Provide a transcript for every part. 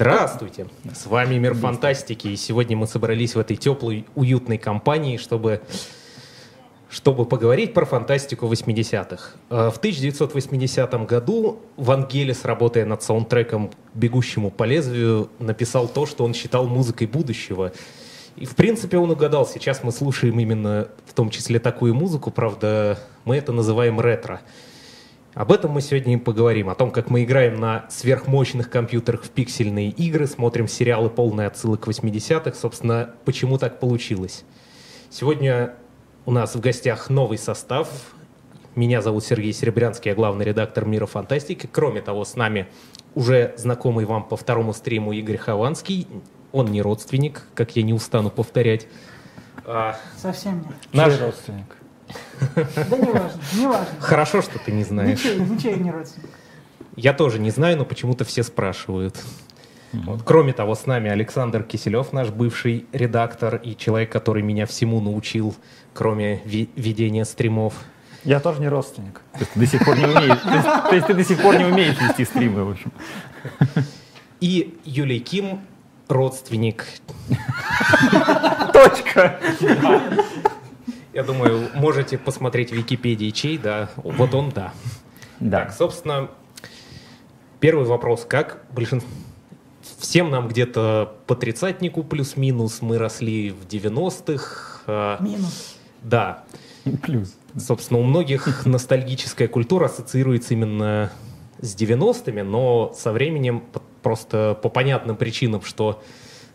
Здравствуйте! С вами Мир Фантастики, и сегодня мы собрались в этой теплой, уютной компании, чтобы, чтобы поговорить про фантастику 80-х. Э, в 1980 году Вангелис, работая над саундтреком «Бегущему по лезвию», написал то, что он считал музыкой будущего. И, в принципе, он угадал. Сейчас мы слушаем именно в том числе такую музыку, правда, мы это называем ретро. Об этом мы сегодня и поговорим. О том, как мы играем на сверхмощных компьютерах в пиксельные игры, смотрим сериалы полные отсылок 80-х. Собственно, почему так получилось. Сегодня у нас в гостях новый состав. Меня зовут Сергей Серебрянский, я главный редактор «Мира фантастики». Кроме того, с нами уже знакомый вам по второму стриму Игорь Хованский. Он не родственник, как я не устану повторять. А, Совсем нет. Наш родственник. Да не важно, не важно. Хорошо, что ты не знаешь. Ничей, ничей не родственник. Я тоже не знаю, но почему-то все спрашивают. Вот. Кроме того, с нами Александр Киселев, наш бывший редактор и человек, который меня всему научил, кроме ви- ведения стримов. Я тоже не родственник. То есть ты до сих пор не умеешь, то есть, то есть ты до сих пор не умеешь вести стримы, в общем. И Юлий Ким, родственник. Точка. Я думаю, можете посмотреть в Википедии чей, да, вот он, да. Да. Так, собственно, первый вопрос. Как большинство... Всем нам где-то по тридцатнику плюс-минус, мы росли в 90-х. э, Минус. Да, Плюс. собственно, у многих ностальгическая культура ассоциируется именно с 90-ми, но со временем просто по понятным причинам, что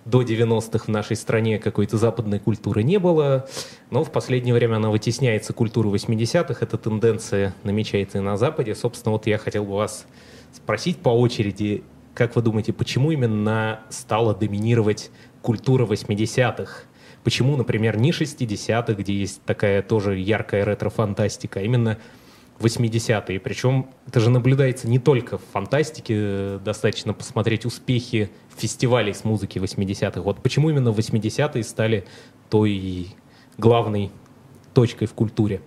до 90-х в нашей стране какой-то западной культуры не было, но в последнее время она вытесняется культурой 80-х, эта тенденция намечается и на Западе. Собственно, вот я хотел бы вас спросить по очереди, как вы думаете, почему именно стала доминировать культура 80-х? Почему, например, не 60-х, где есть такая тоже яркая ретро-фантастика, а именно 80-е. Причем это же наблюдается не только в фантастике, э, достаточно посмотреть успехи фестивалей с музыки 80-х. Вот почему именно 80-е стали той главной точкой в культуре?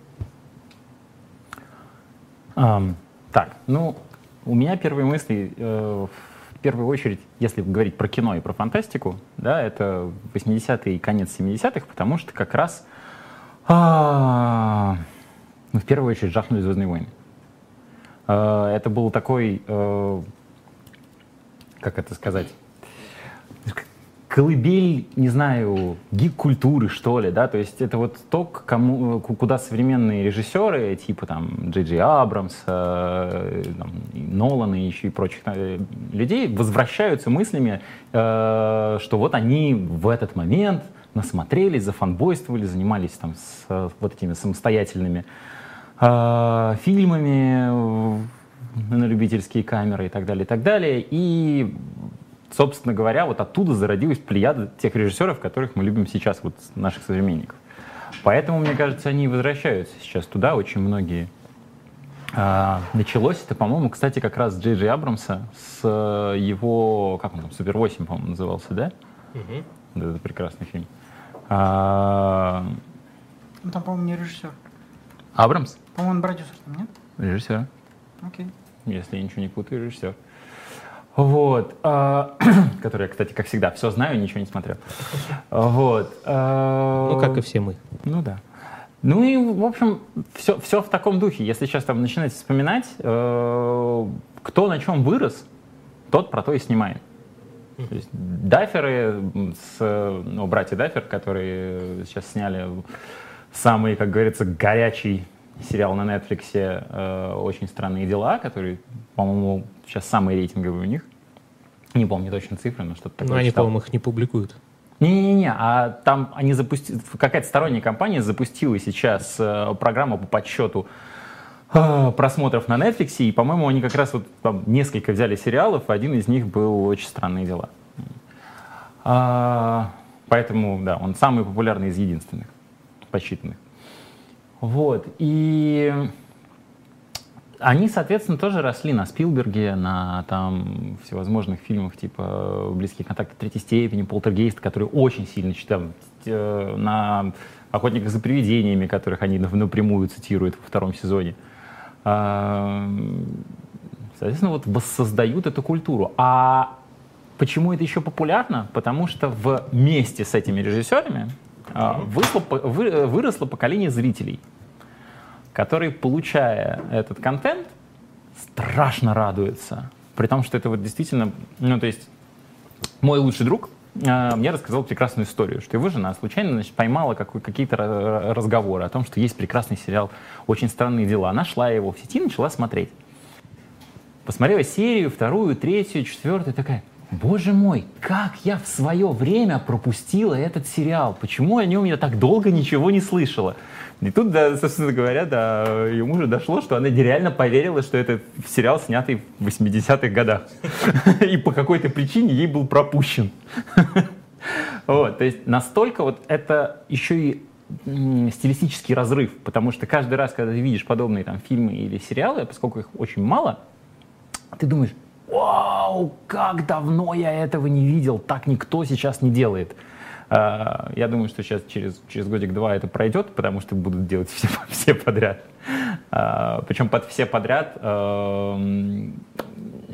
Ам, так, ну, у меня первые мысли, э, в первую очередь, если говорить про кино и про фантастику, да, это 80-е и конец 70-х, потому что как раз, а, ну, в первую очередь, жахнули «Звездные войны». Э, это был такой, э, как это сказать, колыбель, не знаю, гик-культуры, что ли, да, то есть это вот то, кому, ку- куда современные режиссеры, типа там Джей Джей Абрамс, э, там, и Нолана и еще и прочих э, людей возвращаются мыслями, э, что вот они в этот момент насмотрелись, зафанбойствовали, занимались там с э, вот этими самостоятельными э, фильмами на любительские камеры и так далее, и так далее. И, собственно говоря, вот оттуда зародилась плеяда тех режиссеров, которых мы любим сейчас, вот наших современников. Поэтому, мне кажется, они возвращаются сейчас туда, очень многие. А, началось это, по-моему, кстати, как раз с Джей Джей Абрамса, с э, его, как он там, Супер 8, по-моему, назывался, да? Мгм. Вот Это прекрасный фильм. А, Ну, там, по-моему, не режиссер. Абрамс? По-моему, он продюсер там, нет? Режиссер. Окей. если я ничего не путаю, режиссер. Вот. а, который я, кстати, как всегда, все знаю, ничего не смотрел. Вот. а, Ну, как и все мы. Ну да. Ну и, в общем, все, все в таком духе. Если сейчас там начинать вспоминать, э, кто на чем вырос, тот про то и снимает. То есть даферы, с, ну, братья Даффер, которые сейчас сняли самый, как говорится, горячий сериал на Netflix э, «Очень странные дела», который, по-моему, сейчас самый рейтинговый у них. Не помню точно цифры, но что-то такое Но они, читал. по-моему, их не публикуют. Не-не-не, а там они запустили, какая-то сторонняя компания запустила сейчас э, программу по подсчету э, просмотров на Netflix, и, по-моему, они как раз вот там несколько взяли сериалов, один из них был «Очень странные дела». А, поэтому, да, он самый популярный из единственных, посчитанных. Вот, и они, соответственно, тоже росли на Спилберге, на там всевозможных фильмах типа «Близкие контакты третьей степени», «Полтергейст», которые очень сильно читают, э, на «Охотниках за привидениями», которых они нап- напрямую цитируют во втором сезоне. А, Соответственно, вот воссоздают эту культуру. А почему это еще популярно? Потому что вместе с этими режиссерами а, вышло, вы, выросло поколение зрителей, которые, получая этот контент, страшно радуются. При том, что это вот действительно, ну, то есть, мой лучший друг э, мне рассказал прекрасную историю, что его жена случайно значит, поймала какие-то разговоры о том, что есть прекрасный сериал «Очень странные дела». Нашла его в сети и начала смотреть. Посмотрела серию, вторую, третью, четвертую, такая, боже мой, как я в свое время пропустила этот сериал, почему о нем я так долго ничего не слышала. И тут, да, собственно говоря, да, ему уже дошло, что она нереально поверила, что это сериал, снятый в 80-х годах. И по какой-то причине ей был пропущен. Вот, то есть настолько вот это еще и стилистический разрыв, потому что каждый раз, когда ты видишь подобные там фильмы или сериалы, поскольку их очень мало, ты думаешь, вау, как давно я этого не видел, так никто сейчас не делает. Uh, я думаю, что сейчас через, через годик-два это пройдет, потому что будут делать все, все подряд. Uh, причем под все подряд uh,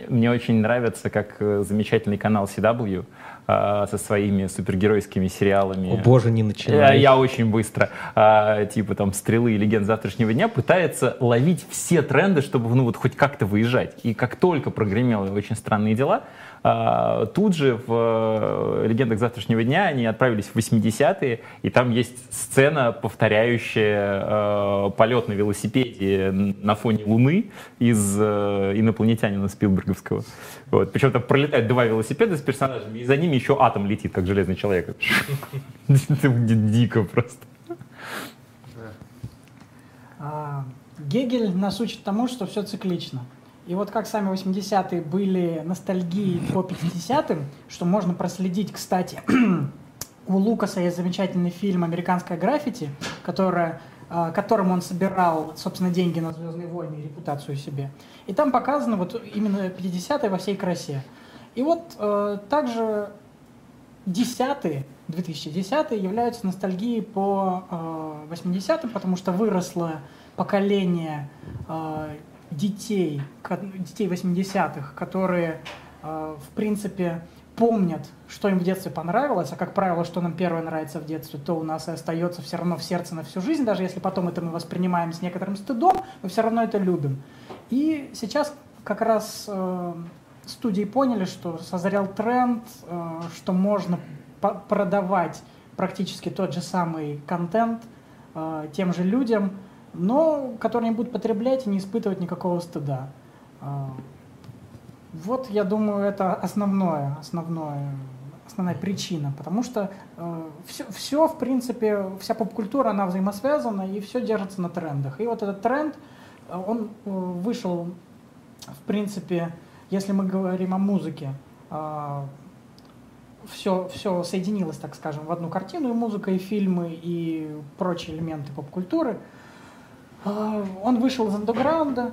мне очень нравится, как замечательный канал CW а, со своими супергеройскими сериалами. О боже, не начинай. Я, я очень быстро, а, типа там «Стрелы» и «Легенд завтрашнего дня» пытается ловить все тренды, чтобы ну вот хоть как-то выезжать. И как только прогремело «Очень странные дела», а, тут же в э, «Легендах завтрашнего дня» они отправились в 80-е, и там есть сцена, повторяющая э, полет на велосипеде на фоне Луны из э, «Инопланетянина» Спилберговского. Вот. Причем там пролетают два велосипеда с персонажами, и за ними еще атом летит, как железный человек. Дико просто. А, Гегель нас учит тому, что все циклично. И вот как сами 80-е были ностальгией по 50-м, что можно проследить, кстати, у Лукаса есть замечательный фильм «Американская граффити», которая, которым он собирал, собственно, деньги на «Звездные войны» и репутацию себе. И там показано вот именно 50-е во всей красе. И вот э, также 10-е, 2010-е являются ностальгией по э, 80-м, потому что выросло поколение э, детей, детей 80-х, которые, э, в принципе, помнят, что им в детстве понравилось, а, как правило, что нам первое нравится в детстве, то у нас и остается все равно в сердце на всю жизнь, даже если потом это мы воспринимаем с некоторым стыдом, мы все равно это любим. И сейчас как раз э, студии поняли, что созрел тренд, э, что можно продавать практически тот же самый контент тем же людям, но которые не будут потреблять и не испытывать никакого стыда. Вот, я думаю, это основное, основное, основная причина, потому что э, все, все, в принципе, вся поп-культура, она взаимосвязана, и все держится на трендах. И вот этот тренд, э, он э, вышел, в принципе, если мы говорим о музыке, все, все соединилось, так скажем, в одну картину, и музыка, и фильмы, и прочие элементы поп-культуры – а, он вышел из андеграунда,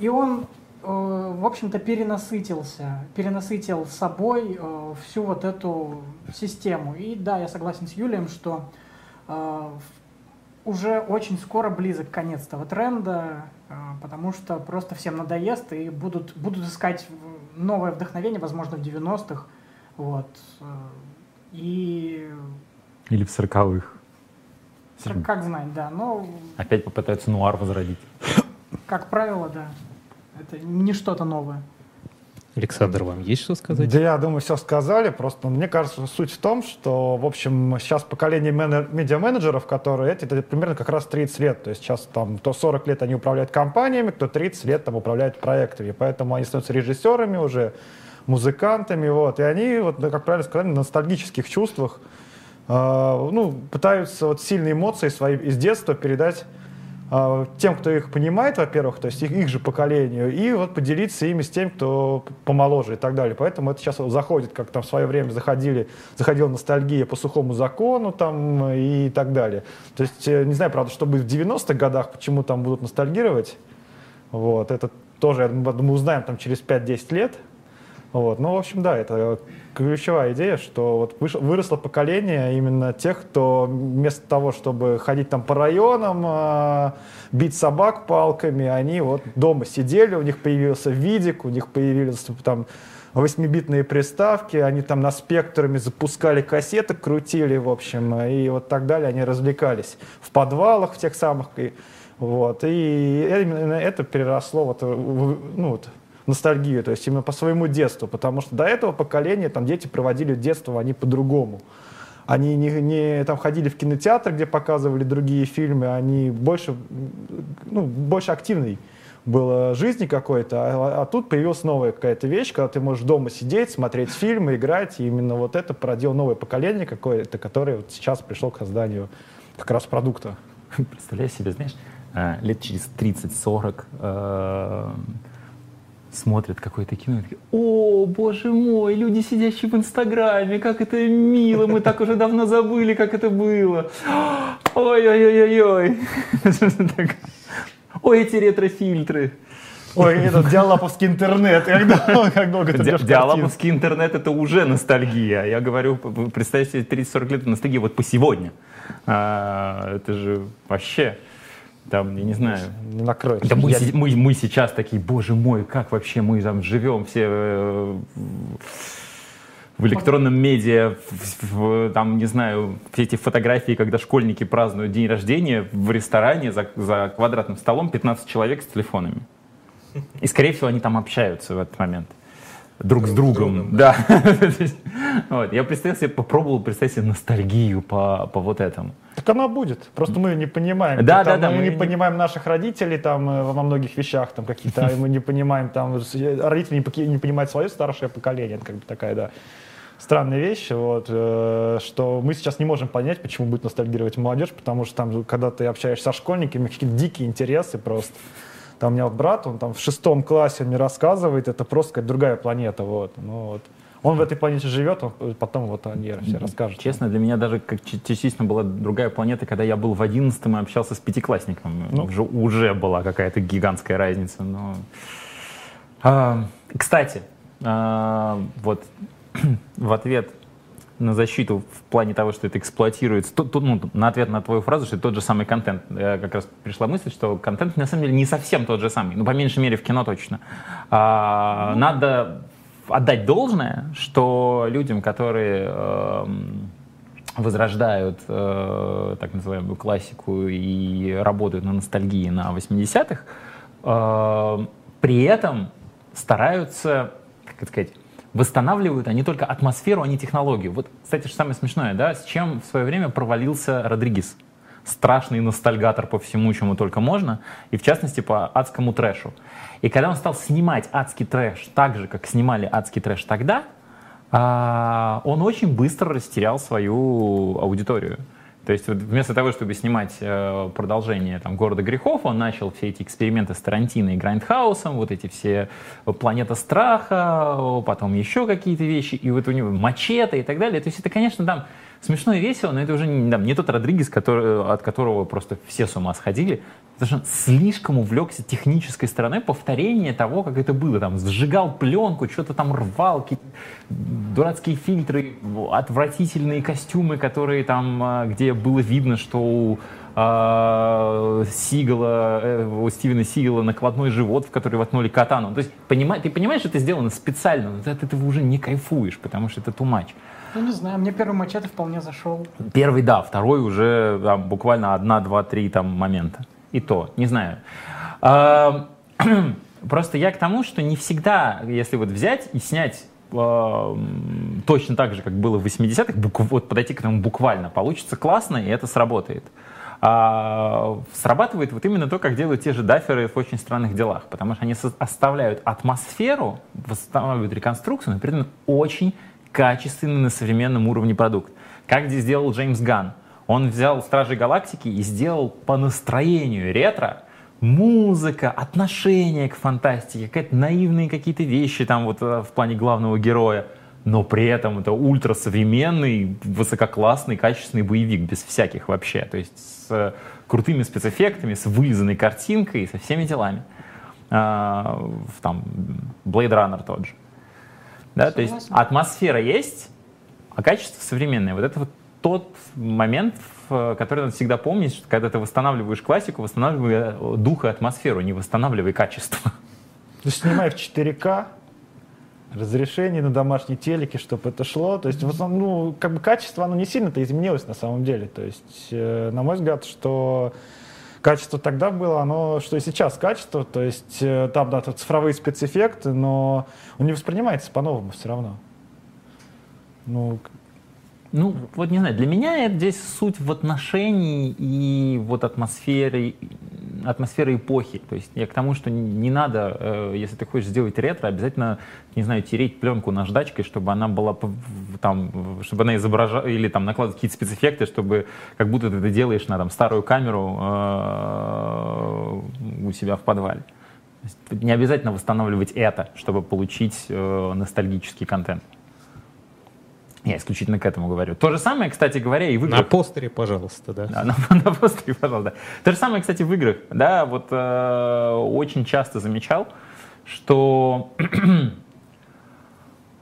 и он, э, в общем-то, перенасытился, перенасытил собой э, всю вот эту систему. И да, я согласен с Юлием, что э, уже очень скоро близок конец этого тренда, потому что просто всем надоест и будут, будут искать новое вдохновение, возможно, в 90-х. Вот. И... Или в 40-х. Как, как знать, да. Но... Опять попытаются нуар возродить. Как правило, да. Это не что-то новое. Александр, вам есть что сказать? Да, я думаю, все сказали. Просто мне кажется, суть в том, что, в общем, сейчас поколение медиа-менеджеров, которые эти, это примерно как раз 30 лет. То есть сейчас там то 40 лет они управляют компаниями, кто 30 лет там управляет проектами. Поэтому они становятся режиссерами уже, музыкантами. Вот. И они, вот, как правильно сказали, на ностальгических чувствах а, ну, пытаются вот сильные эмоции свои из детства передать тем, кто их понимает, во-первых, то есть их, их же поколению, и вот поделиться ими с тем, кто помоложе и так далее. Поэтому это сейчас заходит, как там в свое время заходили, заходила ностальгия по сухому закону там и так далее. То есть, э, не знаю, правда, что будет в 90-х годах, почему там будут ностальгировать. Вот, это тоже, я думаю, узнаем там через 5-10 лет. Вот, ну, в общем, да, это ключевая идея, что вот выросло поколение именно тех, кто вместо того, чтобы ходить там по районам, э, бить собак палками, они вот дома сидели, у них появился видик, у них появились там 8-битные приставки, они там на спектрами запускали кассеты, крутили, в общем, и вот так далее, они развлекались в подвалах в тех самых, и, вот, и именно это переросло вот, ну, вот, ностальгию, то есть именно по своему детству, потому что до этого поколения там дети проводили детство, они по-другому. Они не, не там ходили в кинотеатр, где показывали другие фильмы, они больше, ну, больше активный было жизни какой-то, а, а тут появилась новая какая-то вещь, когда ты можешь дома сидеть, смотреть фильмы, играть, и именно вот это породило новое поколение какое-то, которое вот сейчас пришло к созданию как раз продукта. Представляю себе, знаешь, э, лет через 30-40 смотрят какое-то кино и такие, о, боже мой, люди, сидящие в Инстаграме, как это мило, мы так уже давно забыли, как это было. Ой-ой-ой-ой-ой. Ой, эти ретро-фильтры. Ой, этот диалаповский интернет, как, как долго ты Ди- Диалаповский интернет это уже ностальгия. Я говорю, представьте себе 30-40 лет ностальгия вот по сегодня. А, это же вообще там, я не знаю. Накроет. Да мы, я... мы, мы сейчас такие, боже мой, как вообще мы там живем все э, в электронном медиа, в, в, там, не знаю, все эти фотографии, когда школьники празднуют день рождения в ресторане за, за квадратным столом 15 человек с телефонами. И, скорее всего, они там общаются в этот момент друг, с другом. другом да. вот. Я представил себе, попробовал представить себе ностальгию по, по вот этому. Так она будет. Просто мы не понимаем. Да, там, да, да. Мы, мы не, понимаем наших родителей там э, во многих вещах там какие-то. Мы не понимаем там родители не, не понимают свое старшее поколение. Это как бы такая, да странная вещь, вот, э, что мы сейчас не можем понять, почему будет ностальгировать молодежь, потому что там, когда ты общаешься со школьниками, какие-то дикие интересы просто. Там у меня вот брат, он там в шестом классе мне рассказывает, это просто какая-то другая планета, вот. Ну, вот. Он в этой планете живет, он потом вот они все расскажут. Честно, для меня даже как частично была другая планета, когда я был в одиннадцатом и общался с пятиклассником. Ну. Уже, уже была какая-то гигантская разница. Но... А, кстати, а, вот в ответ на защиту в плане того, что это эксплуатируется, то, то, ну, на ответ на твою фразу, что это тот же самый контент. Я как раз пришла мысль, что контент на самом деле не совсем тот же самый, ну, по меньшей мере, в кино точно. А, надо отдать должное, что людям, которые э, возрождают э, так называемую классику и работают на ностальгии на 80-х, э, при этом стараются, как это сказать, восстанавливают они только атмосферу, а не технологию. Вот, кстати, что самое смешное, да, с чем в свое время провалился Родригес. Страшный ностальгатор по всему, чему только можно, и в частности по адскому трэшу. И когда он стал снимать адский трэш так же, как снимали адский трэш тогда, а, он очень быстро растерял свою аудиторию. То есть вот вместо того, чтобы снимать э, продолжение там, «Города грехов», он начал все эти эксперименты с Тарантино и Grindhouse'ом, вот эти все «Планета страха», потом еще какие-то вещи, и вот у него «Мачете» и так далее. То есть это, конечно, там смешно и весело, но это уже не, там, не тот Родригес, который, от которого просто все с ума сходили. Потому что слишком увлекся технической стороной повторения того, как это было. Там сжигал пленку, что-то там рвал, дурацкие фильтры, отвратительные костюмы, которые там, а, где было видно, что у э, Сигала, э, у Стивена Сигала накладной живот, в который воткнули катану. То есть понимай, ты понимаешь, что это сделано специально, но ты от этого уже не кайфуешь, потому что это тумач. Ну, не знаю, мне первый мачете вполне зашел. Первый, да, второй уже там, буквально одна, два, три там момента и то, не знаю. А, просто я к тому, что не всегда, если вот взять и снять точно так же, как было в 80-х, вот подойти к этому буквально, получится классно, и это сработает. А, срабатывает вот именно то, как делают те же даферы в очень странных делах, потому что они оставляют атмосферу, восстанавливают реконструкцию, но при этом очень качественный на современном уровне продукт. Как здесь сделал Джеймс Ганн. Он взял «Стражи Галактики» и сделал по настроению ретро музыка, отношение к фантастике, какие-то наивные какие-то вещи там вот э, в плане главного героя. Но при этом это ультрасовременный, высококлассный, качественный боевик, без всяких вообще. То есть с э, крутыми спецэффектами, с вылизанной картинкой, со всеми делами. А, там Blade Runner тот же. Да, то есть атмосфера есть, а качество современное. Вот это вот тот момент, который надо всегда помнить, что когда ты восстанавливаешь классику, восстанавливай э, дух и атмосферу, не восстанавливай качество. Ты снимай в 4К, разрешений на домашней телеке, чтобы это шло. То есть, в основном, ну, как бы качество, оно не сильно-то изменилось на самом деле. То есть, э, на мой взгляд, что качество тогда было, оно, что и сейчас качество. То есть, э, там, да, тут цифровые спецэффекты, но он не воспринимается по-новому все равно. Ну, ну, вот не знаю, для меня здесь суть в отношении и вот атмосфере, атмосферы эпохи. То есть я к тому, что не надо, э, если ты хочешь сделать ретро, обязательно, не знаю, тереть пленку наждачкой, чтобы она была там, чтобы она изображала, или там накладывать какие-то спецэффекты, чтобы как будто ты это делаешь на там старую камеру э, у себя в подвале. Не обязательно восстанавливать это, чтобы получить э, ностальгический контент. Я исключительно к этому говорю. То же самое, кстати говоря, и в играх. На постере, пожалуйста, да. да на, на постере, пожалуйста. То же самое, кстати, в играх. Да, вот э, очень часто замечал, что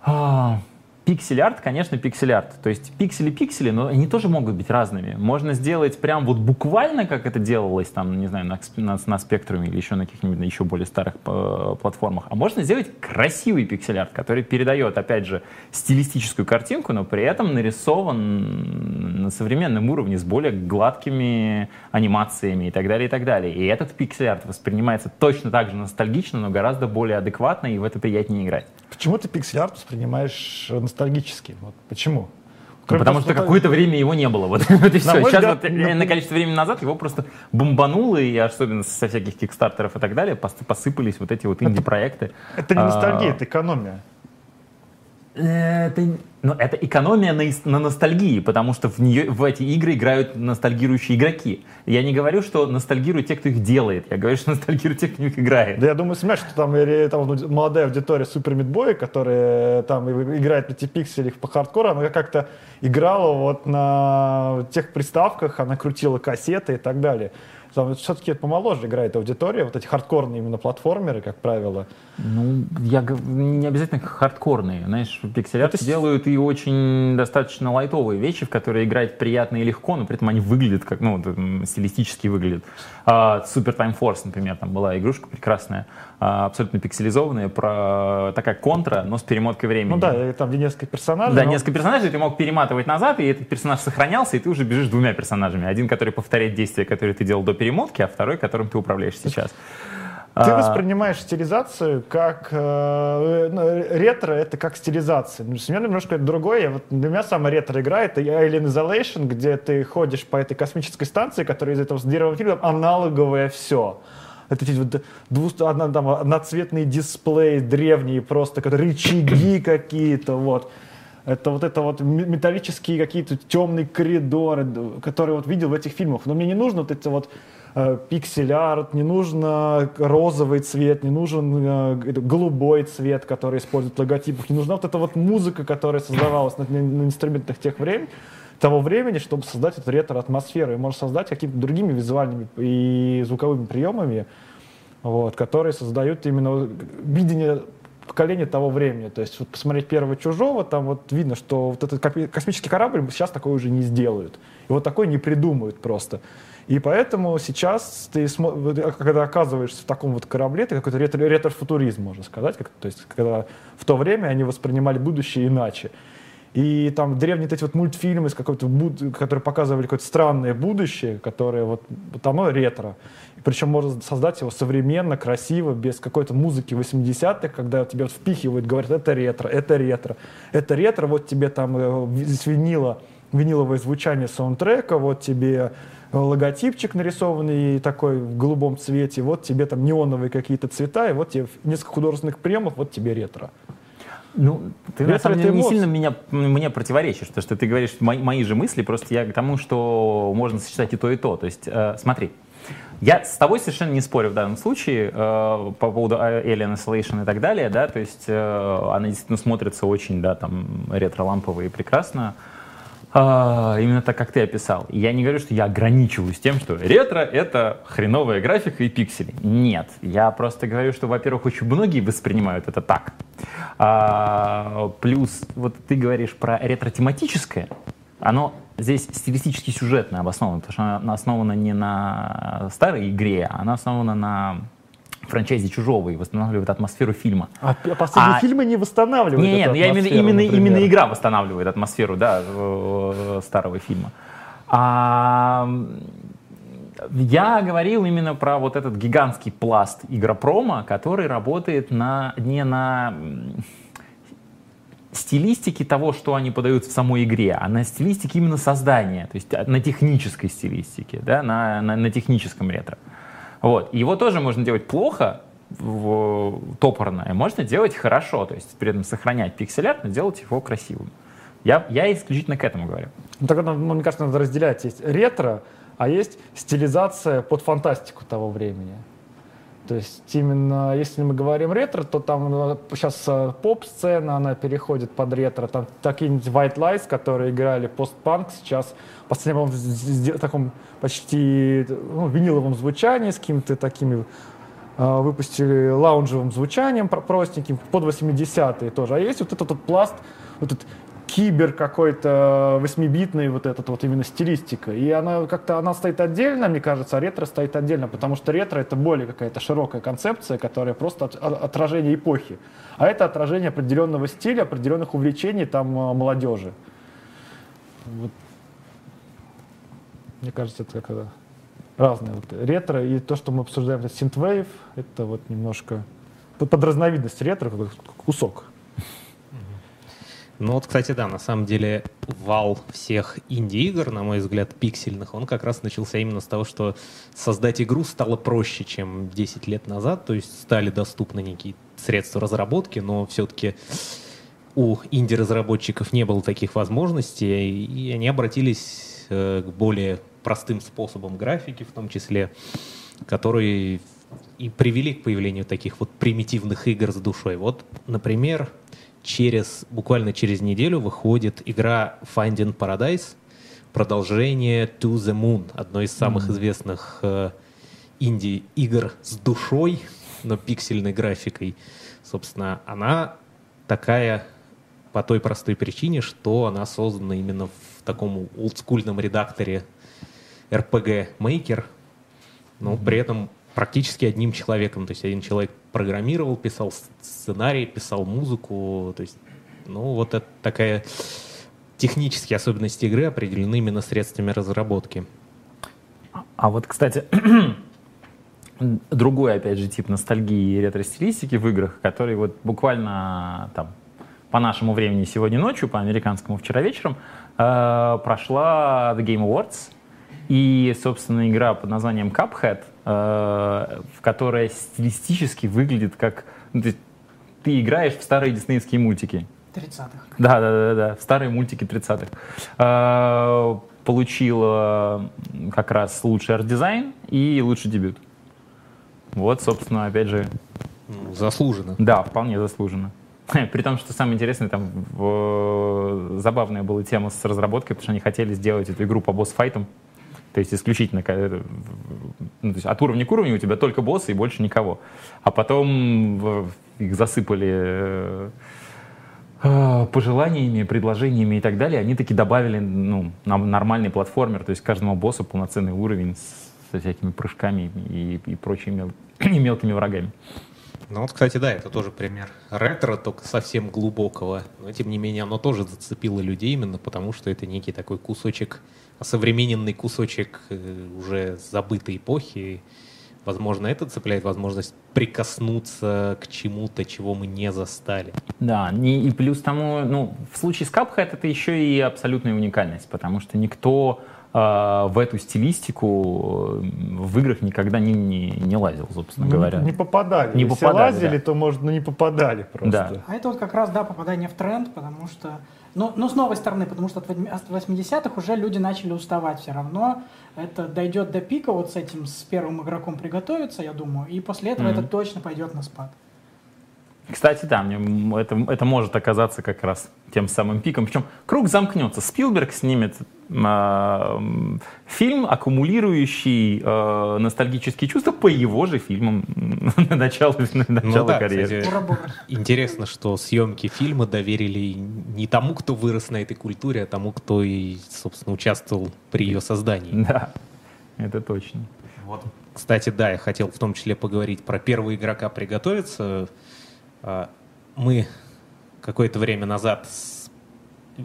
а, Пиксель-арт, конечно, пиксель-арт. То есть пиксели-пиксели, но они тоже могут быть разными. Можно сделать прям вот буквально, как это делалось там, не знаю, на, на, на спектруме или еще на каких-нибудь еще более старых э, платформах. А можно сделать красивый пиксель-арт, который передает, опять же, стилистическую картинку, но при этом нарисован на современном уровне с более гладкими анимациями и так далее, и так далее. И этот пиксель-арт воспринимается точно так же ностальгично, но гораздо более адекватно, и в это приятнее играть. Почему ты пиксель-арт воспринимаешь ностальгически? Вот почему? Кроме Потому что, какое-то время его не было. Вот, вот и все. Сейчас взгляд, вот, на... на количество времени назад его просто бомбануло, и особенно со всяких кикстартеров и так далее посыпались вот эти вот инди-проекты. Это, это не ностальгия, а, это экономия. Это, ну, это экономия на, на ностальгии, потому что в, нее, в эти игры играют ностальгирующие игроки. Я не говорю, что ностальгируют те, кто их делает. Я говорю, что ностальгируют те, кто в них играет. Да я думаю, смешно, что там, там молодая аудитория Супер Мидбоя, которая там играет на пикселях по хардкору, она как-то играла вот на тех приставках, она крутила кассеты и так далее. Там все-таки помоложе играет аудитория, вот эти хардкорные именно платформеры, как правило. Ну, я не обязательно хардкорные. Знаешь, пикселярты Это... делают и очень достаточно лайтовые вещи, в которые играть приятно и легко, но при этом они выглядят как, ну, стилистически выглядят. А, Super Time Force, например, там была игрушка прекрасная, абсолютно пикселизованная, про такая контра, но с перемоткой времени. Ну да, там где несколько персонажей. Да, но... несколько персонажей, ты мог перематывать назад, и этот персонаж сохранялся, и ты уже бежишь двумя персонажами. Один, который повторяет действия, которые ты делал до перемотки, а второй, которым ты управляешь сейчас. Ты а... воспринимаешь стилизацию как э, ну, ретро, это как стилизация. Ну, у меня немножко это другое. Вот для меня самая ретро игра это Alien Isolation, где ты ходишь по этой космической станции, которая из этого с фильма, аналоговое все. Это эти вот двуст... одно, там, одноцветные дисплеи древние просто, которые рычаги какие-то, вот. Это вот это вот металлические какие-то темные коридоры, которые вот видел в этих фильмах. Но мне не нужно вот эти вот Э, пиксель-арт, не нужно розовый цвет, не нужен э, голубой цвет, который используют в логотипах, не нужна вот эта вот музыка, которая создавалась на, на инструментах тех времен, того времени, чтобы создать эту ретро-атмосферу. И можно создать какими-то другими визуальными и звуковыми приемами, вот, которые создают именно видение поколения того времени. То есть вот посмотреть первого чужого, там вот видно, что вот этот космический корабль сейчас такой уже не сделают. И вот такой не придумают просто. И поэтому сейчас ты, когда оказываешься в таком вот корабле, ты какой-то ретро, ретро-футуризм, можно сказать. Как, то есть, когда в то время они воспринимали будущее иначе. И там древние эти вот мультфильмы, с какой-то, которые показывали какое-то странное будущее, которое вот, вот оно ретро. И причем можно создать его современно, красиво, без какой-то музыки 80-х, когда тебя вот впихивают, говорят, это ретро, это ретро. Это ретро, вот тебе там э, винила, виниловое звучание саундтрека, вот тебе логотипчик нарисованный такой в голубом цвете, вот тебе там неоновые какие-то цвета, и вот тебе несколько художественных приемов, вот тебе ретро. Ну, ты ретро на самом деле не сильно меня, мне противоречишь, потому что ты говоришь мои, мои же мысли, просто я к тому, что можно сочетать и то, и то. То есть, э, смотри, я с тобой совершенно не спорю в данном случае э, по поводу Alien Isolation и так далее, да, то есть э, она действительно смотрится очень, да, там, ретро-лампово и прекрасно. А, именно так, как ты описал. Я не говорю, что я ограничиваюсь тем, что ретро — это хреновая графика и пиксели. Нет. Я просто говорю, что, во-первых, очень многие воспринимают это так. А, плюс, вот ты говоришь про ретро-тематическое. Оно здесь стилистически сюжетно обосновано, потому что оно основано не на старой игре, а оно основано на франчайзи «Чужого» и восстанавливает атмосферу фильма. А, а последние А- фильмы не восстанавливают Не, эту ну я именно, именно, именно игра восстанавливает атмосферу, да, э, старого фильма. А, я говорил именно про вот этот гигантский пласт игропрома, который работает на, не на стилистике того, что они подают в самой игре, а на стилистике именно создания, то есть а, на технической стилистике, да, на, на, на техническом ретро. Вот. Его тоже можно делать плохо, в- топорно, и можно делать хорошо, то есть при этом сохранять пиксель-арт, но делать его красивым. Я, я исключительно к этому говорю. Ну, так, ну, мне кажется, надо разделять. Есть ретро, а есть стилизация под фантастику того времени. То есть именно, если мы говорим ретро, то там сейчас поп-сцена, она переходит под ретро. Там такие-нибудь White Lies, которые играли постпанк, сейчас в последнем в- таком почти ну, виниловом звучании с какими-то такими э, выпустили лаунжевым звучанием про- простеньким под 80-е тоже. А есть вот этот вот пласт, вот этот кибер какой-то восьмибитный, вот этот вот именно стилистика. И она как-то, она стоит отдельно, мне кажется, а ретро стоит отдельно, потому что ретро это более какая-то широкая концепция, которая просто от- от- отражение эпохи. А это отражение определенного стиля, определенных увлечений там э, молодежи. Вот. Мне кажется, это как разное. Вот ретро и то, что мы обсуждаем, это синтвейв, это вот немножко под, разновидность ретро, кусок. Ну вот, кстати, да, на самом деле вал всех инди-игр, на мой взгляд, пиксельных, он как раз начался именно с того, что создать игру стало проще, чем 10 лет назад, то есть стали доступны некие средства разработки, но все-таки у инди-разработчиков не было таких возможностей, и они обратились э, к более простым способам графики, в том числе, которые и привели к появлению таких вот примитивных игр с душой. Вот, например, через, буквально через неделю выходит игра Finding Paradise, продолжение To the Moon, одной из самых известных э, инди-игр с душой, но пиксельной графикой. Собственно, она такая по той простой причине, что она создана именно в таком олдскульном редакторе RPG Maker, но при этом практически одним человеком. То есть один человек программировал, писал сценарий, писал музыку. То есть, ну, вот это такая технические особенности игры определены именно средствами разработки. А вот, кстати, другой, опять же, тип ностальгии и ретро-стилистики в играх, который вот буквально там по нашему времени сегодня ночью, по американскому вчера вечером, э, прошла The Game Awards. И, собственно, игра под названием Cuphead, в которой стилистически выглядит как... ну, есть ты играешь в старые диснеевские мультики. 30-х. Да, да, да, да, в старые мультики 30-х. Э, Получила как раз лучший арт-дизайн и лучший дебют. Вот, собственно, опять же, Ну, заслуженно. да, вполне заслуженно. При том, что самое интересное, там в- забавная была тема с разработкой, потому что они хотели сделать эту игру по босс-файтам. То есть исключительно э, ну, то есть от уровня к уровню у тебя только боссы и больше никого. А потом их засыпали э, э, пожеланиями, предложениями и так далее. Они таки добавили ну, нам нормальный платформер, то есть каждому боссу полноценный уровень со всякими прыжками и, и прочими и мелкими врагами. Ну вот, кстати, да, это тоже пример ретро, только совсем глубокого. Но, тем не менее, оно тоже зацепило людей именно потому, что это некий такой кусочек, осовремененный кусочек э, уже забытой эпохи. Возможно, это цепляет возможность прикоснуться к чему-то, чего мы не застали. Да, не- и плюс тому, ну, в случае с Cuphead это еще и абсолютная уникальность, потому что никто э, в эту стилистику э, в играх никогда не, не, не лазил, собственно говоря. Не попадали. Не Если попадали, лазили, да. то, может, ну, не попадали просто. Да. А это вот как раз, да, попадание в тренд, потому что... Ну, ну, с новой стороны, потому что от восьми- от 80-х уже люди начали уставать все равно. Это дойдет до пика вот с этим, с первым игроком приготовиться, я думаю, и после этого Мгм. это точно пойдет на спад. Кстати, да, мне это, это может оказаться как раз тем самым пиком. Причем круг замкнется. Спилберг снимет м, фильм, аккумулирующий э, ностальгические чувства по его же фильмам на начало, на Ну начало да, карьеры. кстати, интересно, что съемки фильма доверили не тому, кто вырос на этой культуре, а тому, кто и, собственно, участвовал при ее создании. Да, это точно. Вот Кстати, да, я хотел в том числе поговорить про первого игрока приготовиться. А, Мы какое-то время назад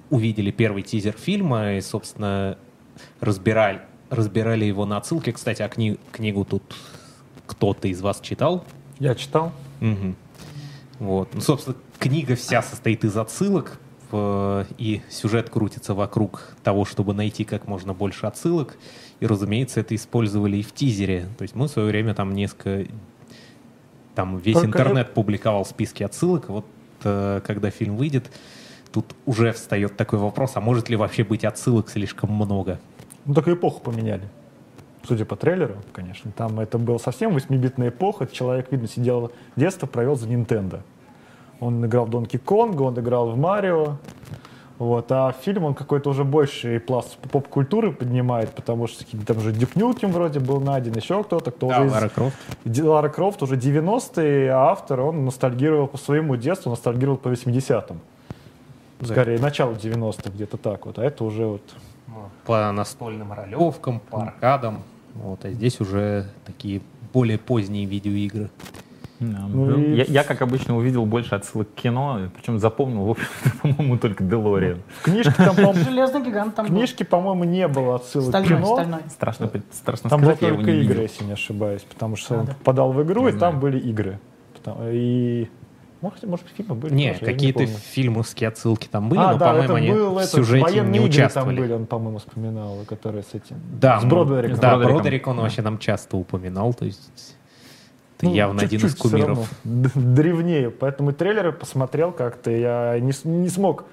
увидели первый тизер фильма и, собственно, разбирали, разбирали его на отсылке. Кстати, а кни- книгу тут кто-то из вас читал? Я читал. Мгм. Вот. Ну, собственно, книга вся состоит из отсылок, э, и сюжет крутится вокруг того, чтобы найти как можно больше отсылок. И, разумеется, это использовали и в тизере. То есть мы в свое время там несколько... Там весь Только интернет публиковал списки отсылок. Вот э, когда фильм выйдет, тут уже встает такой вопрос, а может ли вообще быть отсылок слишком много? Ну, только эпоху поменяли. Судя по трейлеру, конечно. Там это была совсем 8-битная эпоха. Человек, видно, сидел детство, провел за Nintendo. Он играл в Донки Конга, он играл в Марио. Вот. А фильм, он какой-то уже больше пласт поп-культуры поднимает, потому что там уже Дюк Нюкем вроде был найден, еще кто-то, кто Да, уже из- Лара Крофт. Ди- Лара Крофт уже 90-е, а автор, он ностальгировал по своему детству, ностальгировал по 80-м. Да. Скорее, начало 90-х, где-то так вот. А это уже вот... По настольным ролевкам, по аркадам. Вот, а здесь уже такие более поздние видеоигры. Да. Ну Ну, и- я, я, как обычно, увидел больше отсылок к кино, причем запомнил, в общем-то, по-моему, только Делориан. В книжке там, по-моему, Железный гигант там книжке, по-моему, не было отсылок к кино. стальной. Страшно, по- страшно Там сказать, я его только не игры, видел. если не ошибаюсь, потому что Да, он да. попадал в игру, Не и там знаю. были игры. И... Может, может, фильмы были Не, тоже, я какие-то помню. фильмовские отсылки там были, а, но, да, по-моему, это они был в сюжете не участвовали. там были, он, по-моему, вспоминал, которые с этим... Да, с ну, Бродериком. Да. Бродерик он вообще нам часто упоминал, то есть это Ну, явно один из чуть-чуть всё кумиров. древнее. Поэтому трейлеры посмотрел как-то, я не, не смог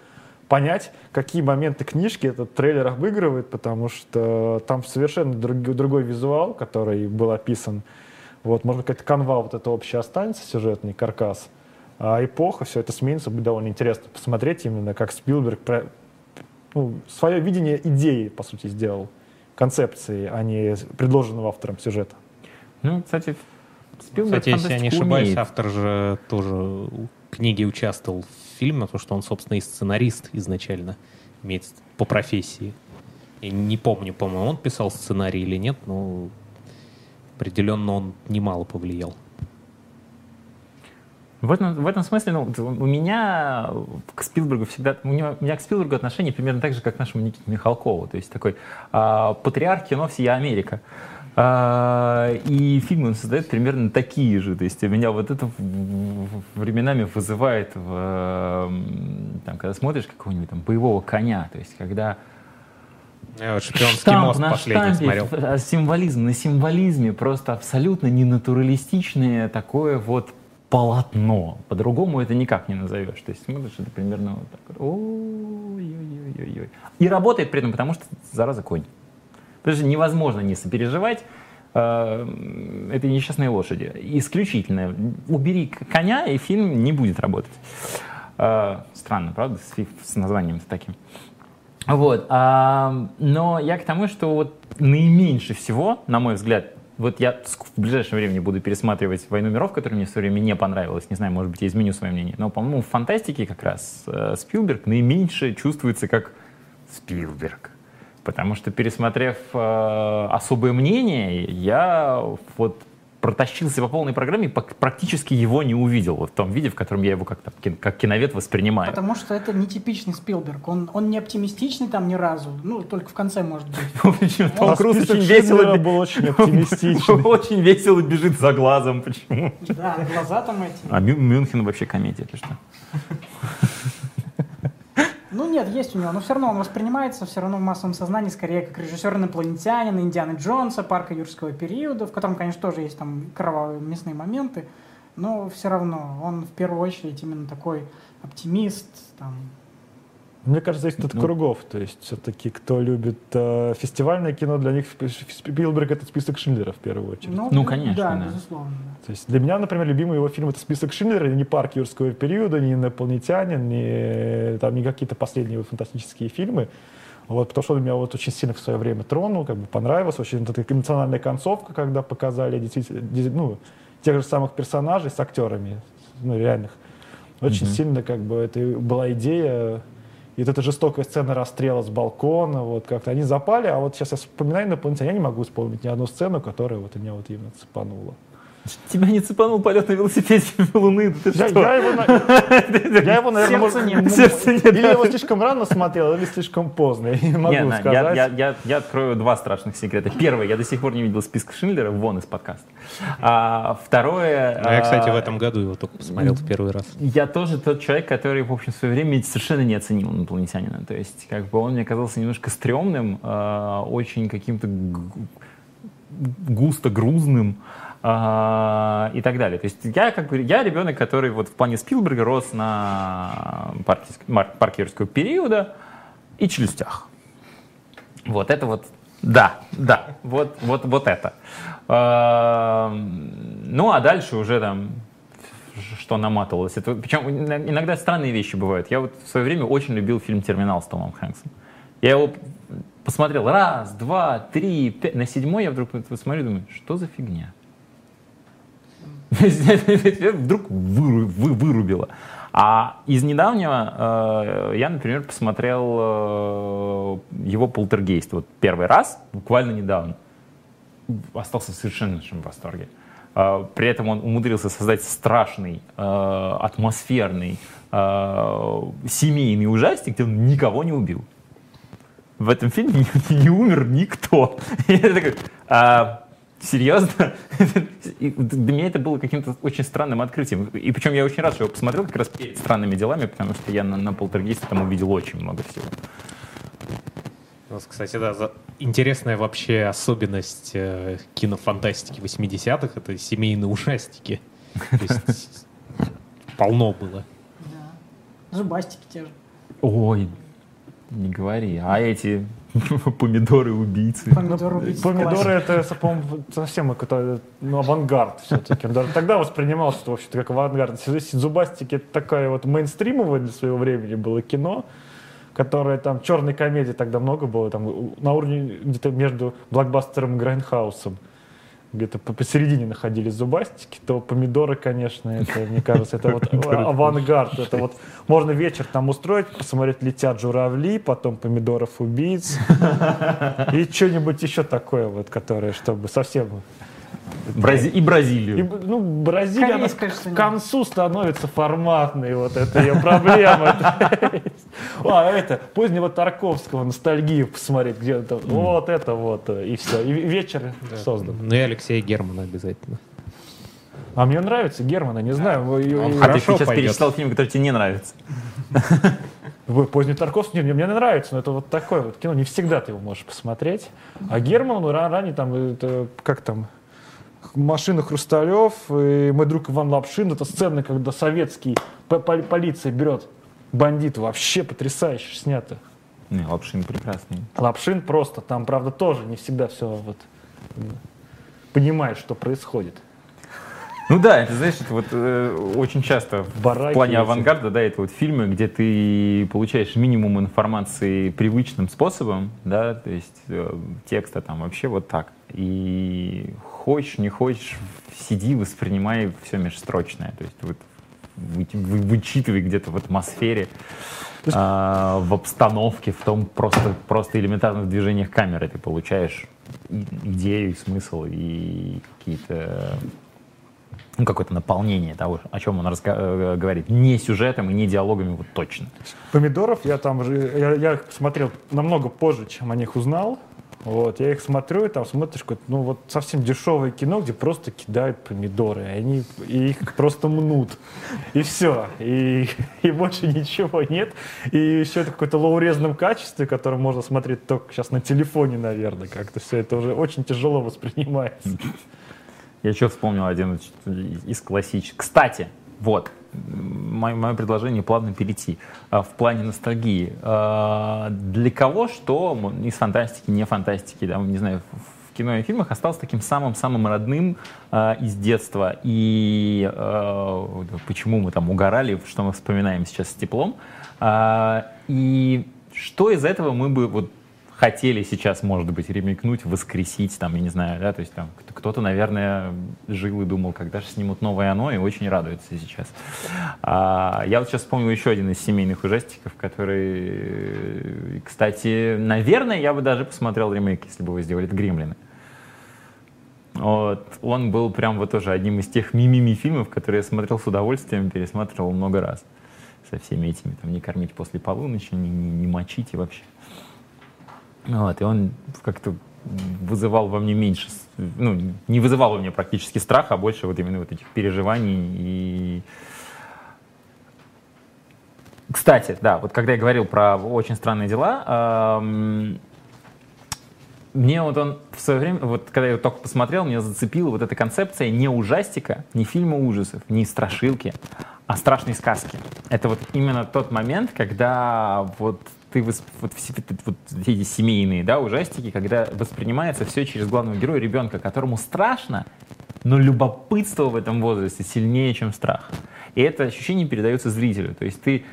понять, какие моменты книжки этот трейлер обыгрывает, потому что там совершенно друг- другой визуал, который был описан. Вот, может быть, какая-то канва вот это общая останется, сюжетный каркас. А эпоха, все это сменится, будет довольно интересно посмотреть именно, как Спилберг про- ну, свое видение идеи, по сути, сделал, концепции, а не предложенного автором сюжета. Ну, кстати, Спилберг Кстати, если я не ошибаюсь, умеет. автор же тоже в книге участвовал в фильме, потому что он, собственно, и сценарист изначально имеет по профессии. Я не помню, по-моему, он писал сценарий или нет, но определенно он немало повлиял. В этом, в этом смысле, ну, у меня к Спилбергу всегда, у, него, у меня к Спилбергу отношение примерно так же, как к нашему Никите Михалкову. То есть такой а, патриарх кино всея Америка. А, и фильмы он создает примерно такие же. То есть меня вот это временами вызывает, в, там, когда смотришь какого-нибудь там боевого коня, то есть когда Я вот «Шпионский штамп мост» на последний штампе, смотрел. а, символизм на символизме, просто абсолютно ненатуралистичное такое вот полотно. По-другому это никак не назовешь. То есть смотришь, это примерно вот так. Ой-ой-ой-ой. И работает при этом, потому что, зараза, конь. Потому что невозможно не сопереживать э, этой несчастной лошади. Исключительно. Убери коня, и фильм не будет работать. Э, странно, правда, с, с названием таким. Вот, а, но я к тому, что вот наименьше всего, на мой взгляд, вот я в ближайшее время буду пересматривать «Войну миров», которая мне в свое время не понравилась. Не знаю, может быть, я изменю свое мнение. Но, по-моему, в фантастике как раз э, Спилберг наименьше чувствуется как Спилберг. Потому что, пересмотрев э, особое мнение, я вот протащился по полной программе и практически его не увидел вот в том виде, в котором я его как-то кин- как киновед воспринимаю. Потому что это нетипичный Спилберг. Он, он не оптимистичный там ни разу. Ну, только в конце, может быть. В общем, Том А Круз очень весело, был очень оптимистичный. очень весело бежит за глазом. Почему? Да, глаза там эти. А Мю- Мюнхен вообще комедия, ты что? Ну нет, есть у него, но все равно он воспринимается все равно в массовом сознании скорее как режиссер инопланетянина, Индианы Джонса, парка юрского периода, в котором, конечно, тоже есть там кровавые мясные моменты, но все равно он в первую очередь именно такой оптимист, там, Мне кажется, зависит от Ну. кругов. То есть все-таки кто любит э, фестивальное кино, для них Спи- Спилберг это список Шиндлера в первую очередь. Ну, конечно, Да, да. безусловно. То есть для меня, например, любимый его фильм это список Шиндлера, не парк юрского периода, не инопланетянин, не, там, не какие-то последние его фантастические фильмы. Вот, потому что он меня вот очень сильно в свое время тронул, как бы понравился. Очень вот эта эмоциональная концовка, когда показали действительно, ну, тех же самых персонажей с актерами, ну, реальных. Очень Мгм. сильно как бы это была идея И вот эта жестокая сцена расстрела с балкона, вот как-то они запали, а вот сейчас я вспоминаю инопланетян, я не могу вспомнить ни одну сцену, которая вот меня вот именно цепанула. Тебя не цепанул полет на велосипеде в Луны, ты Я, что? я его, я его, наверное, может, нет. Сердца нет, или да. его слишком рано смотрел, или слишком поздно, я не могу Не, сказать. я, я, я, я открою два страшных секрета. Первое, я до сих пор не видел списка Шиндлера, вон из подкаста. А, второе... Ну, я, кстати, в а, этом году его только посмотрел в первый раз. Я тоже тот человек, который, в общем, в свое время совершенно не оценил инопланетянина. То есть, как бы он мне казался немножко стрёмным, э, очень каким-то густо грузным и так далее. То есть я как бы я ребенок, который вот в плане Спилберга рос на мар- парке юрского периода и челюстях. Вот это вот, да, да, вот, вот, вот это. Эм, Ну, а дальше уже там что наматывалось. Это, причем иногда странные вещи бывают. Я вот в свое время очень любил фильм «Терминал» с Томом Хэнксом. Я его посмотрел раз, два, три, пять. На седьмой я вдруг посмотрю и думаю, что за фигня? Вдруг выру- вы- вырубило. А из недавнего э, я, например, посмотрел э, его «Полтергейст». Вот первый раз, буквально недавно. Остался в совершеннейшем восторге. Э, При этом он умудрился создать страшный, э, атмосферный, э, семейный ужастик, где он никого не убил. В этом фильме не, не умер никто. Я такой, «А, серьезно? Для меня это было каким-то очень странным открытием. И причем я очень рад, что я его посмотрел как раз перед странными делами, потому что я на, на полтергейсте там увидел очень много всего. У нас, кстати, да, за- интересная вообще особенность э, кинофантастики 80-х — это семейные ужастики. То есть полно было. Да. Зубастики те же. Ой, не говори. А эти помидоры-убийцы? Помидоры это, по-моему, совсем какой-то ну, авангард все-таки. Даже тогда воспринималось, что вообще как авангард. Зубастики это такая вот мейнстримовое для своего времени было кино, которое там черной комедии тогда много было, там на уровне где-то между блокбастером и Grindhouse'ом. Где-то по- посередине находились зубастики, то помидоры, конечно, это, мне кажется, это вот авангард. Это вот можно вечер там устроить, посмотреть «Летят журавли», потом «Помидоров убийц», и что-нибудь еще такое, вот, которое, чтобы совсем... Брази- И И, Бразилию. ну, Бразилия, она Корейское к концу становится форматной, вот это ее проблема. А, это, позднего Тарковского, ностальгию посмотреть где-то. Вот это вот, э, и все. И вечер создан. Ну и Алексея Германа обязательно. А мне нравится Германа, не знаю. Он А ты хорошо сейчас пойдет. перечислял фильмы, которые тебе не нравятся. Вы поздний Тарковский, не, мне нравится, но это вот такое вот кино, не всегда ты его можешь посмотреть. А Герман, ну, ра- ранее там, это, как там, машина Хрусталев, и мой друг Иван Лапшин, это сцена, когда советский по- по- полиция берет бандита, вообще потрясающе снято. Не, Лапшин прекрасный. Лапшин просто, там, правда, тоже не всегда все вот понимает, что происходит. Ну да, это знаешь, это вот э, очень часто в Бараки плане эти. авангарда, да, это вот фильмы, где ты получаешь минимум информации привычным способом, да, то есть э, текста там вообще вот так. И хочешь, не хочешь, сиди, воспринимай все межстрочное, то есть вот вы- вы- вычитывай где-то в атмосфере, а, в обстановке, в том просто, просто элементарных движениях камеры ты получаешь идею, и смысл, и какие-то ну, какое-то наполнение того, о чем он э, говорит. Не сюжетом и не диалогами, вот точно. Помидоров я там же, я, я их смотрел намного позже, чем о них узнал. Вот, я их смотрю, и там смотришь, какое-то, ну вот совсем дешевое кино, где просто кидают помидоры, и они и их просто мнут. И все. И, и больше ничего нет. И еще это в какое-то лоурезном качестве, которое можно смотреть только сейчас на телефоне, наверное. Как-то все это уже очень тяжело воспринимается. Я еще вспомнил один из классических. Кстати, вот, мое, мое предложение плавно перейти. А, В плане ностальгии. А, Для кого что из фантастики, не фантастики, да, не знаю, в- кино и фильмах осталось таким самым-самым родным а, из детства. И вот почему мы там угорали, что мы вспоминаем сейчас с теплом. А, И что из этого мы бы вот хотели сейчас, может быть, ремикнуть, воскресить, там, я не знаю, да, то есть там кто-то, наверное, жил и думал, когда же снимут новое оно, и очень радуется сейчас. А, я вот сейчас вспомнил еще один из семейных ужастиков, который, кстати, наверное, я бы даже посмотрел ремейк, если бы его сделали, это «Гремлины». Вот. Он был прям вот тоже одним из тех мимими фильмов, которые я смотрел с удовольствием, пересматривал много раз. Со всеми этими, там, не кормить после полуночи, не, не, не мочить и вообще. Вот, и он как-то вызывал во мне меньше, ну, не вызывал во мне практически страха, а больше вот именно вот этих переживаний и... Кстати, да, вот когда я говорил про очень странные дела, мне вот он в свое время, вот когда я его только посмотрел, меня зацепила вот эта концепция не ужастика, не фильма ужасов, не страшилки, а страшной сказки. Это вот именно тот момент, когда вот ты вот, все, вот эти семейные да, ужастики, когда воспринимается все через главного героя ребенка, которому страшно, но любопытство в этом возрасте сильнее, чем страх. И это ощущение передается зрителю. То есть ты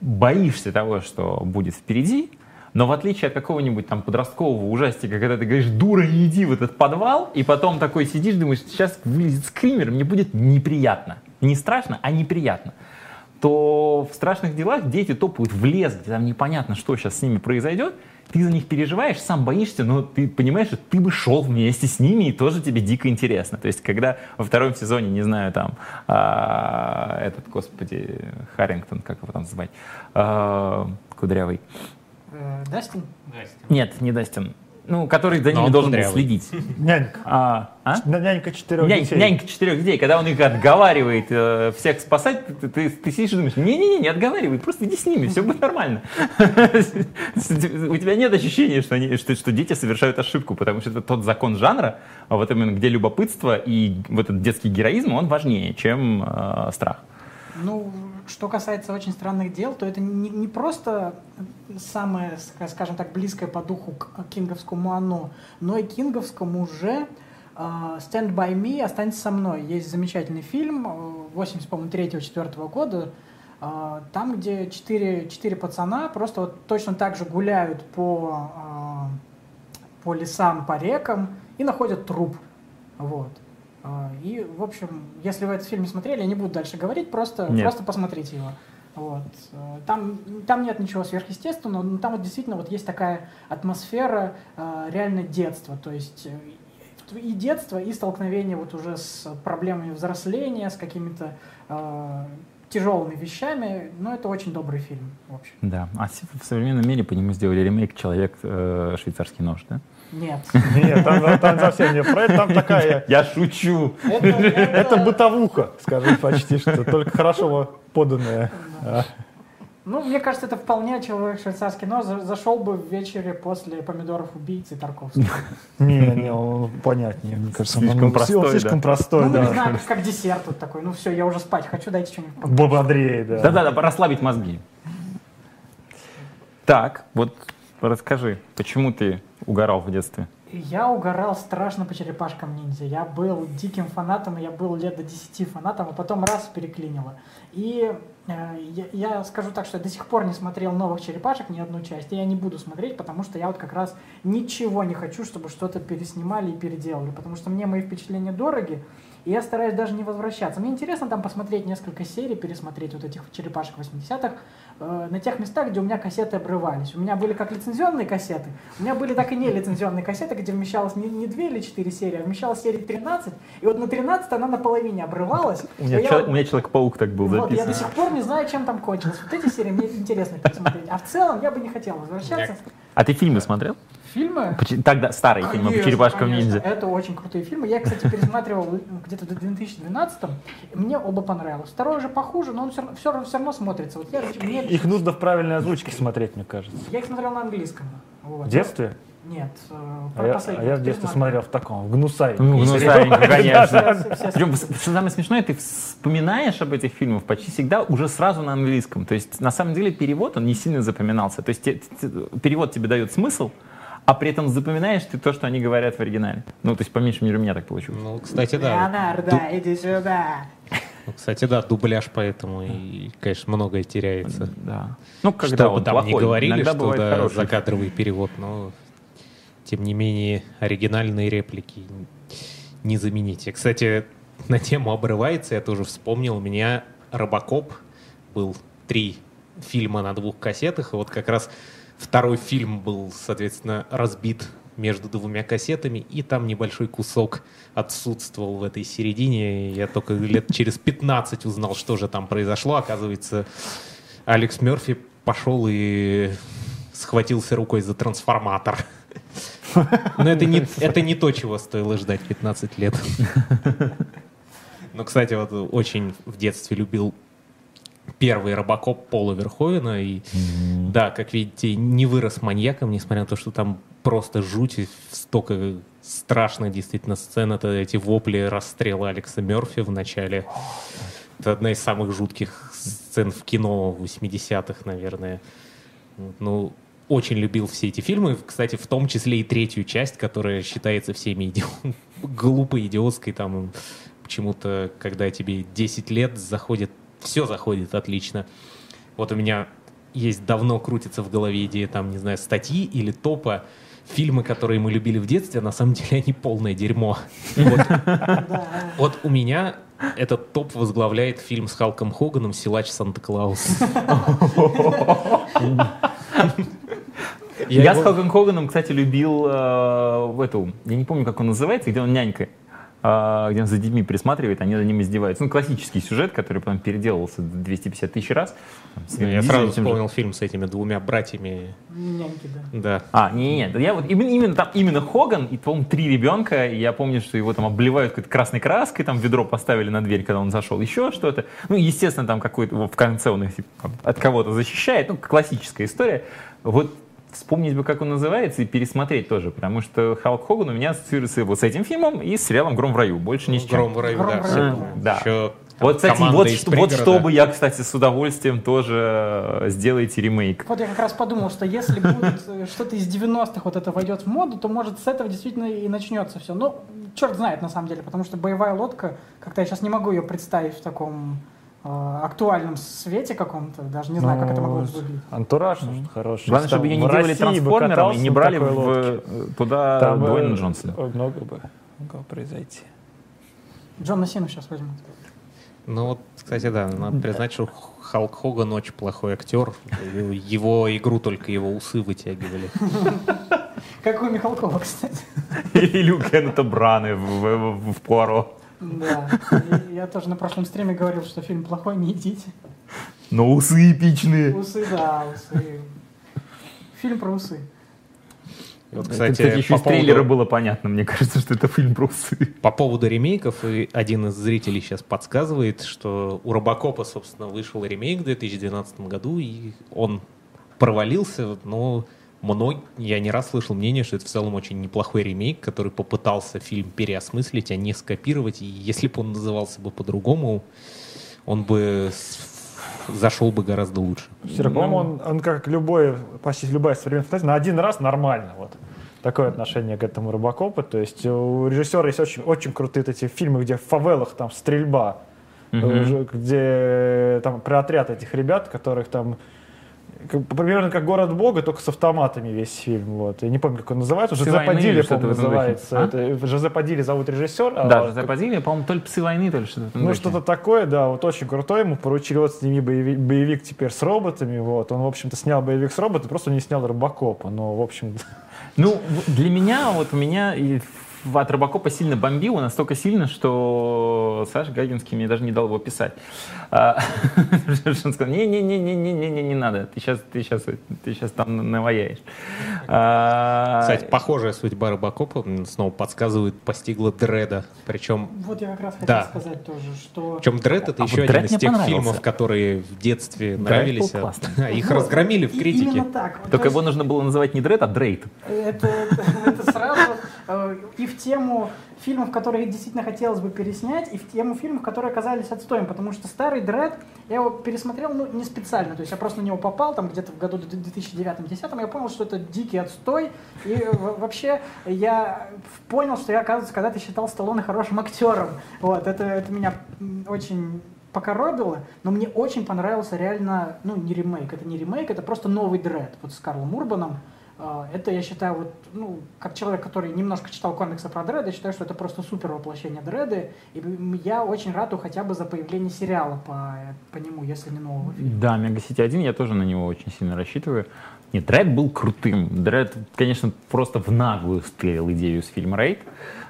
боишься того, что будет впереди, но в отличие от какого-нибудь там подросткового ужастика, когда ты говоришь, дура, не иди в этот подвал, и потом такой сидишь, думаешь, сейчас вылезет скример, мне будет неприятно. Не страшно, а неприятно то в страшных делах дети топают в лес, где там непонятно, что сейчас с ними произойдет, ты за них переживаешь, сам боишься, но ты понимаешь, что ты бы шел вместе с ними, и тоже тебе дико интересно. То есть, когда во втором сезоне, не знаю, там, а, этот, господи, Харрингтон, как его там звать, а, кудрявый. Э, Дастин? Нет, не Дастин ну, который за ними должен был следить. Нянька. А, а? Нянька четырех Нянь, детей. Нянька четырех детей. Когда он их отговаривает э, всех спасать, ты, ты, ты сидишь и думаешь, не-не-не, не отговаривай, просто иди с ними, все будет нормально. У тебя нет ощущения, что, они, что, что дети совершают ошибку, потому что это тот закон жанра, а вот именно где любопытство и вот этот детский героизм, он важнее, чем э, страх. Ну, что касается очень странных дел, то это не, не просто самое, скажем так, близкое по духу к кинговскому оно, но и кинговскому уже uh, Stand By Me «Останься со мной». Есть замечательный фильм 83-4 года, uh, там, где четыре, четыре пацана просто вот точно так же гуляют по, uh, по лесам, по рекам и находят труп. Вот. А, и, в общем, если вы этот фильм не смотрели, я не буду дальше говорить, просто, просто посмотрите его. Вот. Э, там, там нет ничего сверхъестественного, но там вот действительно вот есть такая атмосфера э, реально детства. То есть э, и детство, и столкновение вот уже с проблемами взросления, с какими-то э, тяжелыми вещами, но это очень добрый фильм, в общем. Да, а в современном мире по нему сделали ремейк «Человек э, швейцарский нож», да? Нет. Нет, там, там совсем не про это, там такая... Я шучу. Это, бытовуха, скажем почти, что только хорошо поданная. Ну, мне кажется, это вполне человек швейцарский нож зашел бы в вечере после помидоров убийцы Тарковского. Не, не, он понятнее, мне кажется. Слишком простой, Он слишком простой, ну, да. не знаю, как десерт вот такой. Ну все, я уже спать хочу, дайте что-нибудь. Бободрее, да. Да-да-да, расслабить мозги. Так, вот расскажи, почему ты угорал в детстве? Я угорал страшно по черепашкам ниндзя. Я был диким фанатом, я был лет до 10 фанатом, а потом раз переклинило. И э, я, я скажу так, что я до сих пор не смотрел новых черепашек, ни одну часть, и я не буду смотреть, потому что я вот как раз ничего не хочу, чтобы что-то переснимали и переделали, потому что мне мои впечатления дороги, и я стараюсь даже не возвращаться. Мне интересно там посмотреть несколько серий, пересмотреть вот этих черепашек 80-х э, на тех местах, где у меня кассеты обрывались. У меня были как лицензионные кассеты, у меня были так и не лицензионные кассеты, где вмещалось не, не 2 или 4 серии, а вмещалась серия 13, и вот на 13 она наполовине обрывалась. У меня, чел- у меня Человек-паук так был вот, Я до сих пор не знаю, чем там кончилось. Вот эти серии мне интересно посмотреть. А в целом я бы не хотел возвращаться. А ты фильмы смотрел? Фильмы? Тогда старые фильмы по черепашкам ниндзя. Это очень крутые фильмы. Я, кстати, пересматривал где-то до 2012 мне оба понравилось. Второй уже похуже, но он все, все, все равно смотрится. Вот я, мне... Их нужно в правильной озвучке смотреть, мне кажется. Я их смотрел на английском. Вот. В детстве? Нет, э, а я, а я в детстве смотрел в таком, в гнусай. Ну, гнусай, конечно. Причем самое смешное, ты вспоминаешь об этих фильмах почти всегда уже сразу на английском. То есть, на самом деле, перевод, он не сильно запоминался. То есть, перевод тебе дает смысл, а при этом запоминаешь ты то, что они говорят в оригинале. Ну, то есть, по меньшей мере, у меня так получилось. Ну, кстати, да. Леонардо, Ду... иди сюда. Ну, кстати, да, дубляж поэтому, и, конечно, многое теряется. Да. Ну, когда Что бы он там плохой, не говорили, иногда что да, хороший. закадровый перевод, но тем не менее оригинальные реплики не замените. Кстати, на тему обрывается, я тоже вспомнил, у меня Робокоп был три фильма на двух кассетах, и вот как раз второй фильм был, соответственно, разбит между двумя кассетами, и там небольшой кусок отсутствовал в этой середине. Я только лет через 15 узнал, что же там произошло. Оказывается, Алекс Мерфи пошел и схватился рукой за трансформатор. Но это не, это не то, чего стоило ждать 15 лет. Но, кстати, вот очень в детстве любил первый робокоп Пола Верховена. И да, как видите, не вырос маньяком, несмотря на то, что там просто жуть, и столько страшных действительно сцен. Это эти вопли расстрела Алекса Мерфи в начале. Это одна из самых жутких сцен в кино 80-х, наверное. Ну, очень любил все эти фильмы. Кстати, в том числе и третью часть, которая считается всеми иди- глупой, идиотской. Там почему-то, когда тебе 10 лет, заходит, все заходит отлично. Вот у меня есть давно крутится в голове идея, там, не знаю, статьи или топа, фильмы, которые мы любили в детстве, а на самом деле они полное дерьмо. Вот у меня этот топ возглавляет фильм с Халком Хоганом «Силач Санта-Клаус». Я, его- с Халком Хоганом, кстати, любил э, в эту, я не помню, как он называется, где он нянька, где он за детьми присматривает, они над ними издеваются. Ну, классический сюжет, который потом переделывался 250 тысяч раз. Там, с Вином Я сразу тем же. вспомнил фильм с этими двумя братьями. Няньки, да. Да. А, не, не, я вот именно, именно там именно Хоган и, по-моему, три ребенка. И я помню, что его там обливают какой-то красной краской, там ведро поставили на дверь, когда он зашел, еще что-то. Ну, естественно, там какой-то в конце он их там, от кого-то защищает. Ну, классическая история. Вот вспомнить бы, как он называется, и пересмотреть тоже, потому что Халк Хоган у меня ассоциируется вот с этим фильмом и с сериалом «Гром в раю», больше ни с чем. «Гром в раю», «Гром да, в все раю». помню. Да. Еще там Вот, кстати, вот, что- вот чтобы я, кстати, с удовольствием тоже э, сделайте ремейк. Вот я как раз подумал, что если будет э, что-то из 90-х вот это войдет в моду, то может с этого действительно и начнется все. Ну, черт знает на самом деле, потому что боевая лодка, как-то я сейчас не могу ее представить в таком актуальном свете каком-то, даже не знаю, как это могло бы выглядеть. Антураж нужен хороший. Главное, чтобы ее не делали России трансформером и катался не брали в, лодке. э, туда Там, э, Дуэйна Джонсона. Много бы могло произойти. Джона Сину сейчас возьмут. Ну вот, кстати, да, надо признать, что Халк Хоган очень плохой актер. Его игру только его усы вытягивали. Как у Михалкова, кстати. Или у Кеннета Браны в Пуаро. Да. И я тоже на прошлом стриме говорил, что фильм плохой, не идите. Но усы эпичные. Усы, да, усы. Фильм про усы. Вот, Кстати, кстати, еще по из трейлера поводу, было понятно. Мне кажется, что это фильм про усы. по поводу ремейков, и один из зрителей сейчас подсказывает, что у Робокопа, собственно, вышел ремейк в 2012 году, и он провалился, но мног... я не раз слышал мнение, что это в целом очень неплохой ремейк, который попытался фильм переосмыслить, а не скопировать. И если бы он назывался бы по-другому, он бы зашел бы гораздо лучше. Все равно, по-моему, он, он как любой, почти любая современная фантазия, на один раз нормально. Вот. Такое отношение к этому Робокопу. То есть у режиссера есть очень, очень крутые эти фильмы, где в фавелах там стрельба, уже, где там про отряд этих ребят, которых там как- примерно как город Бога, только с автоматами весь фильм. Вот. Я не помню, как он называется. «Псы Жозе войны» или Падили, по-моему, называется. А? Это, Жозе Падили зовут режиссер. а Да, вот Жозе как- Падилья, по-моему, то ли «Псы войны», то ли что-то. ну, духе. что-то такое, да, вот очень крутой. Ему поручили вот сними боевик, боевик теперь с роботами. Вот. Он, в общем-то, снял боевик с роботами, просто не снял Робокопа. Но, в общем, Ну, для меня, вот у меня и от Робокопа сильно бомбило, настолько сильно, что Саша Гагинский мне даже не дал его писать. А, Он сказал, не-не-не-не-не-не, не надо, ты сейчас, ты сейчас, ты сейчас там наваяешь. А, Кстати, похожая судьба Робокопа снова подсказывает, постигла Дреда. Причем, Вот я как раз хотел Да. сказать тоже, что... причем Дред это А еще вот один из тех фильмов, которые в детстве Дред нравились. а- их Вот, разгромили в критике. Именно так. Вот, Только то его нужно было называть не Дред, а Дрейд. это, это сразу э, и тему фильмов, которые действительно хотелось бы переснять, и в тему фильмов, которые оказались отстоем, потому что старый Дред, я его пересмотрел, ну, не специально, то есть я просто на него попал, там, где-то в году 2009-2010, я понял, что это дикий отстой, и э, вообще я понял, что я, оказывается, когда-то считал Сталлоне хорошим актером, вот, это, это меня очень покоробило, но мне очень понравился реально, ну, не ремейк, это не ремейк, это просто новый дред, вот с Карлом Урбаном. А, Это, я считаю, вот, ну, как человек, который немножко читал комиксы про Дредда, я считаю, что это просто супер воплощение Дредда. И я очень рад хотя бы за появление сериала по, по нему, если не нового фильма. Да, Мегасити 1, я тоже на него очень сильно рассчитываю. Нет, Дред был крутым. Дред, конечно, просто в наглую стырил идею с фильма «Рейд».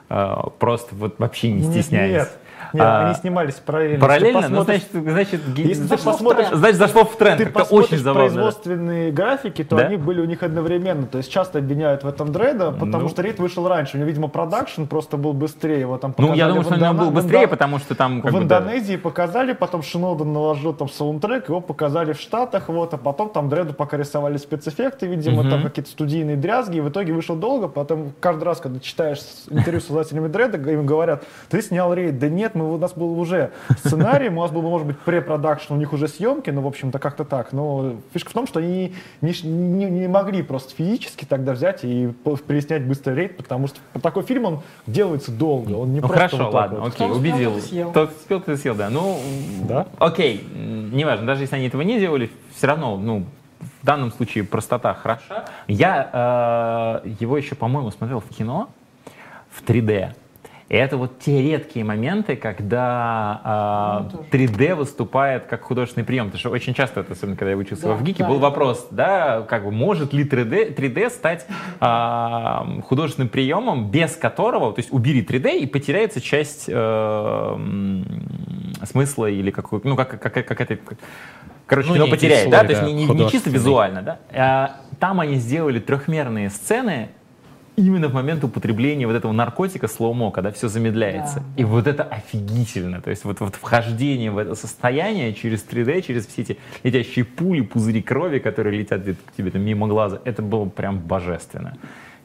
А, Просто вот вообще не стесняясь. Нет, нет, А, они снимались параллельно. Параллельно? Ну, значит, значит, Если ты посмотришь, тренд. значит, зашло в тренд. ты Это посмотришь очень забавно. производственные графики, то Да? они были у них одновременно. То есть часто обвиняют в этом Дреда, потому Ну. что рейд вышел раньше. У него, видимо, продакшн просто был быстрее. Его там Ну, я думаю, что него Индона- был быстрее, потому что там как в. Индонезии показали, потом Шинода наложил там саундтрек, его показали в Штатах, вот, а потом там Дреду пока рисовали спецэффекты, видимо, Мгм. там какие-то студийные дрязги, и в итоге вышел долго, потом каждый раз, когда читаешь интервью с создателями Дреда, им говорят, ты снял рейд, да нет, мы, у нас был уже сценарий, у нас был, может быть, препродакшн, у них уже съемки, ну, в общем-то, как-то так, но фишка в том, что они не, не- не могли просто физически тогда взять и переснять быстро рейд, потому что такой фильм, он делается долго, он не Ну просто хорошо, вот ладно, вот. окей, Кто убедил. тот съел. Тот и съел, да. Ну, Да. окей, неважно, даже если они этого не делали, все равно, ну, в данном случае простота хороша. Я э, его еще, по-моему, смотрел в кино в 3D. И это вот те редкие моменты, когда Ну, э, 3D выступает как художественный прием. Потому что очень часто, это, особенно когда я учился Да, в ГИКе, да, был да. вопрос, да, как бы может ли 3D, 3D стать а, художественным приемом, без которого, то есть убери 3D и потеряется часть э, смысла или какой, ну как, как, как, это, короче, Ну, кино потеряет, слой, да, то есть да, не, не- не чисто визуально, да. А, там они сделали трехмерные сцены именно в момент употребления вот этого наркотика слоумо, когда все замедляется. Да, И вот это офигительно. То есть вот, вот вхождение в это состояние через 3D, через все эти летящие пули, пузыри крови, которые летят где-то к тебе там, мимо глаза, это было прям божественно.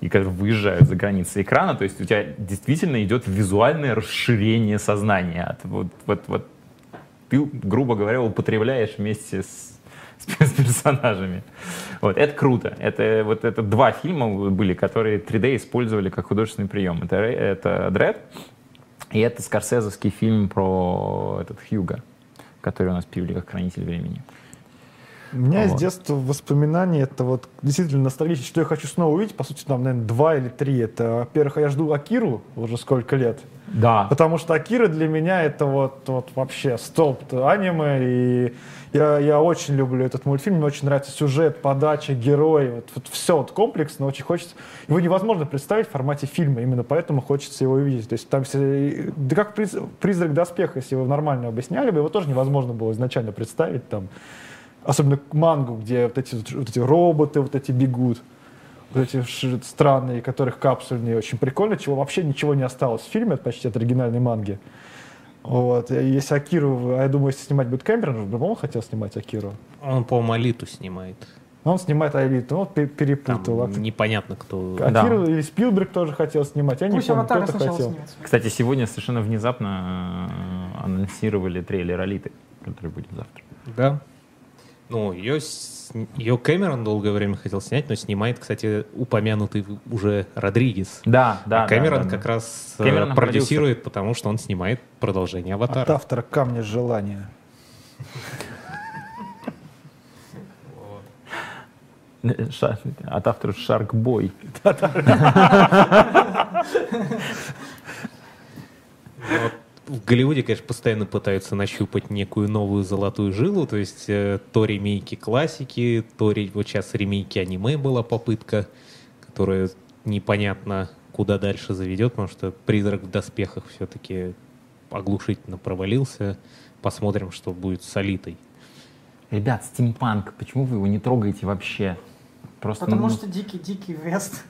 И когда выезжают за границы экрана, то есть у тебя действительно идет визуальное расширение сознания. От вот, вот, вот ты, грубо говоря, употребляешь вместе с, с персонажами. Вот, это круто. Это, вот, это два фильма были, которые 3D использовали как художественный прием. Это, это «Дред» и это скорсезовский фильм про этот Хьюга, который у нас пивли как «Хранитель времени». У меня Вот. с детства воспоминания, это вот действительно ностальгично, что я хочу снова увидеть, по сути, там, наверное, два или три. Это, во-первых, я жду Акиру уже сколько лет. Да. Потому что Акира для меня это вот, вот вообще столб аниме, и я, я очень люблю этот мультфильм, мне очень нравится сюжет, подача, герои, вот, вот все вот комплексно, очень хочется. Его невозможно представить в формате фильма, именно поэтому хочется его увидеть. То есть там все, да как приз- призрак доспеха, если его нормально объясняли бы, его тоже невозможно было изначально представить там. Особенно мангу, где вот эти, вот эти роботы вот эти бегут вот эти странные, которых капсульные, очень прикольно, чего вообще ничего не осталось в фильме, почти от оригинальной манги. Вот. Если Акиру, а я думаю, если снимать будет Кэмерон, он, по-моему, хотел снимать Акиру. Он, по-моему, Алиту снимает. Он снимает Алиту, ну, вот пе- Там перепутал. А- непонятно, кто... Акиру Да. или Спилберг тоже хотел снимать, я не Пусть помню, аватара кто-то хотел. снимется. Кстати, сегодня совершенно внезапно э, анонсировали трейлер «Алиты», который будет завтра. Да. Ну, ее, ее Кэмерон долгое время хотел снять, но снимает, кстати, упомянутый уже Родригес. Да, да. А Кэмерон да, да, как да. раз э, Кэмерон продюсирует, потому что он снимает продолжение От «Аватара». автора «Камня желания». От автора Шаркбой. В Голливуде, конечно, постоянно пытаются нащупать некую новую золотую жилу, то есть э, то ремейки классики, то вот сейчас ремейки аниме была попытка, которая непонятно куда дальше заведет, потому что «Призрак в доспехах» все-таки оглушительно провалился. Посмотрим, что будет с Алитой. Ребят, стимпанк, почему вы его не трогаете вообще? Просто Потому ну, что дикий-дикий вест.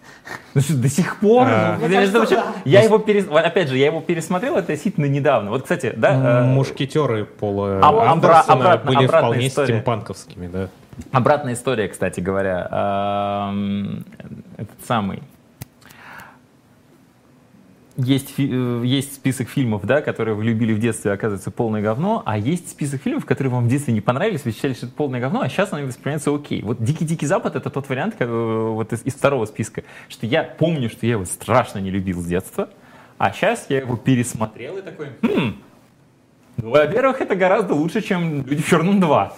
до сих пор. А. ну, я, кажется, вообще- да. я его перес... Опять же, я его пересмотрел относительно недавно. Вот, кстати, да, э, Мушкетеры Пола а- Андерсона обратно- были обратная вполне история. стимпанковскими, да. Обратная история, кстати говоря. Эм, Этот самый. Есть, э, есть список фильмов, да, которые вы любили в детстве, оказывается, полное говно, а есть список фильмов, которые вам в детстве не понравились, вы считали, что это полное говно, а сейчас они воспринимаются окей. Вот «Дикий-дикий Запад» — это тот вариант как, э, вот из, из второго списка, что я помню, что я его страшно не любил с детства, а сейчас я его пересмотрел и такой, «Хм, Ну, во-первых, это гораздо лучше, чем «Люди в черном 2».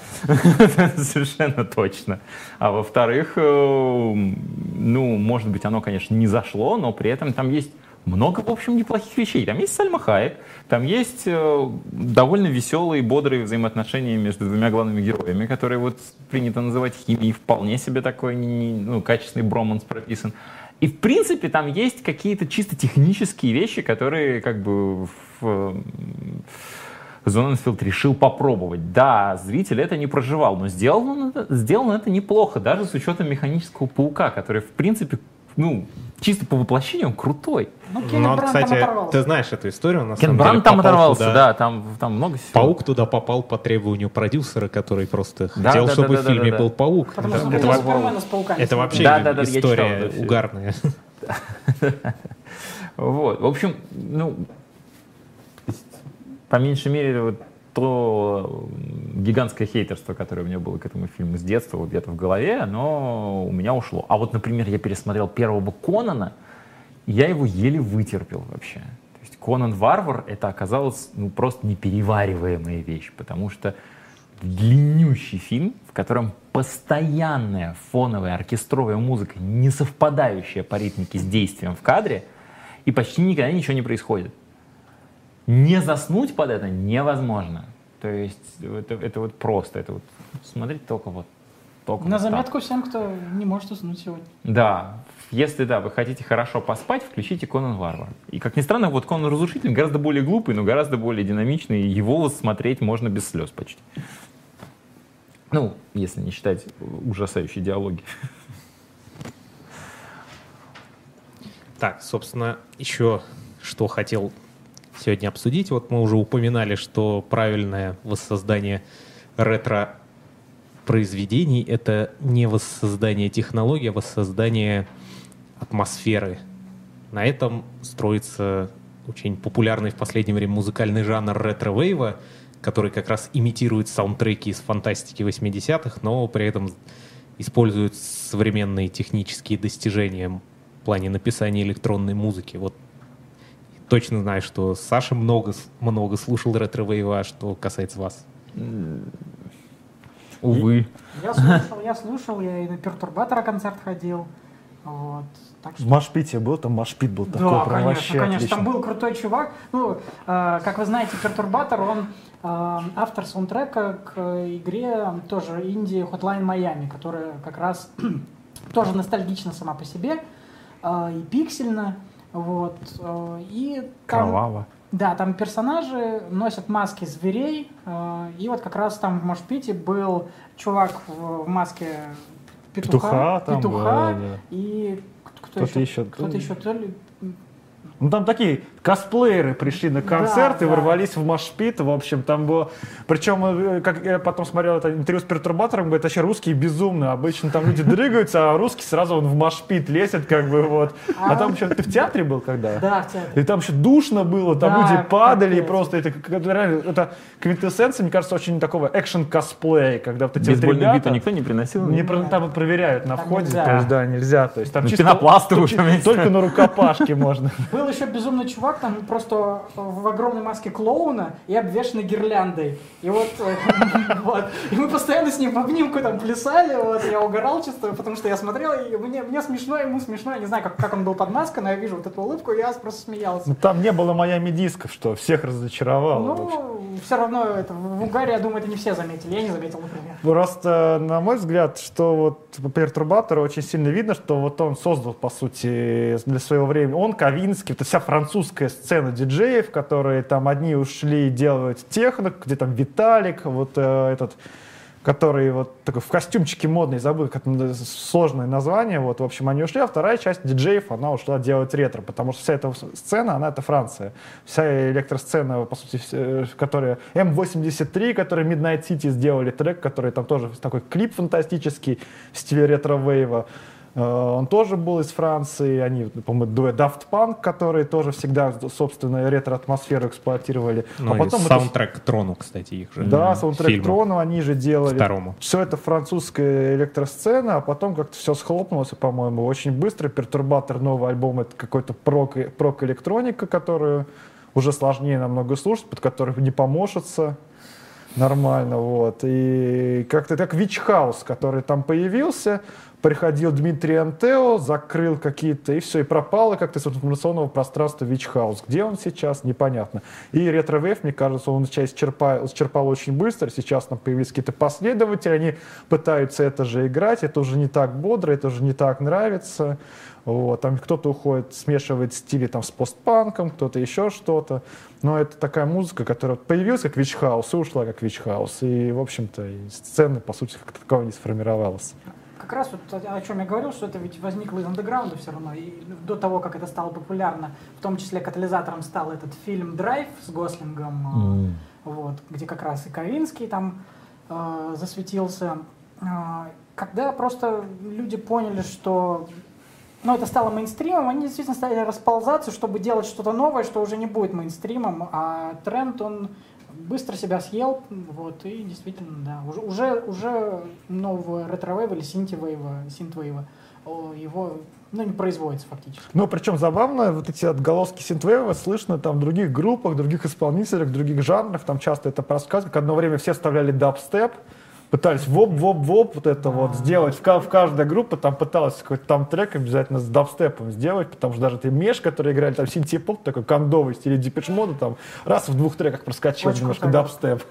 Совершенно точно. А во-вторых, э, ну, может быть, оно, конечно, не зашло, но при этом там есть много, в общем, неплохих вещей. Там есть Сальма Хайек, там есть э, довольно веселые, бодрые взаимоотношения между двумя главными героями, которые вот принято называть химией, вполне себе такой ну, качественный броманс прописан. И, в принципе, там есть какие-то чисто технические вещи, которые как бы в, Зоненфилд решил попробовать. Да, зритель это не проживал, но сделано сделано это неплохо, даже с учетом механического паука, который, в принципе, ну, чисто по воплощению он крутой. Ну, Но, кстати, ты знаешь эту историю, на Кен Бран там оторвался, туда. да, там, там много всего. Паук туда попал по требованию продюсера, который просто да, хотел, да, чтобы да, в фильме да, да, был паук. Потому да. это, это, это вообще да, да, да, история читал, угарная. Вот, в общем, ну, по меньшей мере, вот то гигантское хейтерство, которое у меня было к этому фильму с детства, вот где-то в голове, оно у меня ушло. А вот, например, я пересмотрел первого Конана, я его еле вытерпел вообще. То есть Конан Варвар это оказалось ну, просто неперевариваемая вещь, потому что длиннющий фильм, в котором постоянная фоновая оркестровая музыка, не совпадающая по ритмике с действием в кадре, и почти никогда ничего не происходит не заснуть под это невозможно. То есть это, это вот просто, это вот смотреть только вот. Только На вот заметку так. всем, кто не может уснуть сегодня. Да, если да, вы хотите хорошо поспать, включите Конан Варвар. И как ни странно, вот Конан Разрушитель гораздо более глупый, но гораздо более динамичный. Его смотреть можно без слез почти. Ну, если не считать ужасающие диалоги. Так, собственно, еще что хотел сегодня обсудить. Вот мы уже упоминали, что правильное воссоздание ретро-произведений — это не воссоздание технологий, а воссоздание атмосферы. На этом строится очень популярный в последнее время музыкальный жанр ретро-вейва, который как раз имитирует саундтреки из фантастики 80-х, но при этом использует современные технические достижения в плане написания электронной музыки. Вот точно знаю, что Саша много, много слушал ретро-вейва, что касается вас. Увы. Я слушал, я слушал, я и на Пертурбатора концерт ходил. Вот. Так что... В Машпите был, там Машпит был такой, да, прям конечно, вообще конечно. Отлично. Там был крутой чувак. Ну, э, как вы знаете, Пертурбатор, он э, автор саундтрека к игре тоже Индии Hotline Miami, которая как раз тоже ностальгична сама по себе э, и пиксельно. Вот. Э, и там, Кроваво. Да, там персонажи носят маски зверей. Э, и вот как раз там в Мошпите был чувак в, маске петуха, петуха, там, петуха да, да. и кто-то еще, еще, кто-то еще то ли ну, там такие косплееры пришли на концерт да, и да. ворвались в Машпит. В общем, там было... Причем, э, как я потом смотрел это интервью с пертурбатором, говорит, вообще русские безумные. Обычно там люди дрыгаются, а русский сразу он в Машпит лезет, как бы вот. А, а там еще... Ты в театре был когда? Да, в театре. И там еще душно было, там да, люди падали, и просто это, реально, это квинтэссенция, мне кажется, очень такого экшен-косплея, когда вот эти Бейсбольную вот ребята... биту никто не приносил? Не, там проверяют на входе, нельзя. то есть, да, нельзя. То есть, там ну, чисто, пенопласты уже Только на рукопашке можно. Был еще безумный чувак, там просто в огромной маске клоуна и обвешанный гирляндой. И вот, э, вот. И мы постоянно с ним в обнимку там плясали, вот, я угорал чисто, потому что я смотрел, и мне, мне смешно, ему смешно, я не знаю, как, как он был под маской, но я вижу вот эту улыбку, и я просто смеялся. Ну, там не было Майами дисков, что всех разочаровало. Ну, все равно это, в Угаре, я думаю, это не все заметили, я не заметил, например. Просто, на мой взгляд, что вот Пертурбатор очень сильно видно, что вот он создал, по сути, для своего времени, он, Ковинский, это вся французская сцена диджеев, которые там одни ушли делать техно, где там Виталик, вот э, этот который вот такой в костюмчике модный, забыл, как сложное название, вот, в общем, они ушли, а вторая часть диджеев, она ушла делать ретро, потому что вся эта сцена, она это Франция. Вся электросцена, по сути, э, которая М83, который Midnight City сделали трек, который там тоже такой клип фантастический в стиле ретро-вейва. Э, он тоже был из Франции, они, по-моему, дуэт Daft Punk, которые тоже всегда, собственно, ретро-атмосферу эксплуатировали. Ну, а потом саундтрек это... Трону, кстати, их же. Да, саундтрек фильму. Трону они же делали. Второму. Все это французская электросцена, а потом как-то все схлопнулось, по-моему, очень быстро. Пертурбатор, новый альбом, это какой-то прок-электроника, которую уже сложнее намного слушать, под которых не поможется нормально, вот. И как-то как Вичхаус, который там появился, приходил Дмитрий Антео, закрыл какие-то, и все, и пропало как-то из информационного пространства Вичхаус. Где он сейчас, непонятно. И retrowave, мне кажется, он сейчас исчерпал, исчерпал очень быстро, сейчас там появились какие-то последователи, они пытаются это же играть, это уже не так бодро, это уже не так нравится. Вот, там кто-то уходит, смешивает стили там, с постпанком, кто-то еще что-то. Но это такая музыка, которая появилась как вичхаус и ушла как вичхаус. И, в общем-то, сцены, по сути, как такового не сформировалась. Как раз вот о чем я говорил, что это ведь возникло из андеграунда все равно. И до того, как это стало популярно, в том числе катализатором стал этот фильм «Драйв» с Гослингом, mm. вот, где как раз и Ковинский там э, засветился. Э, когда просто люди поняли, что но это стало мейнстримом, они действительно стали расползаться, чтобы делать что-то новое, что уже не будет мейнстримом, а тренд, он быстро себя съел, вот, и действительно, да, уже, уже, уже нового ретро-вейва или синтивейва, синтвейва, его ну, не производится фактически. Ну, причем забавно, вот эти отголоски синтвейва слышно там в других группах, других исполнителях, других жанрах, там часто это проскальзывает, как одно время все вставляли дабстеп, пытались воп-воп-воп вот это вот сделать. В, в каждой группе там пыталась какой-то там трек обязательно с дабстепом сделать, потому что даже ты меш, которые играли там синтепоп, такой кондовый стиле Mode, там раз в двух треках проскочил Очень немножко дабстеп.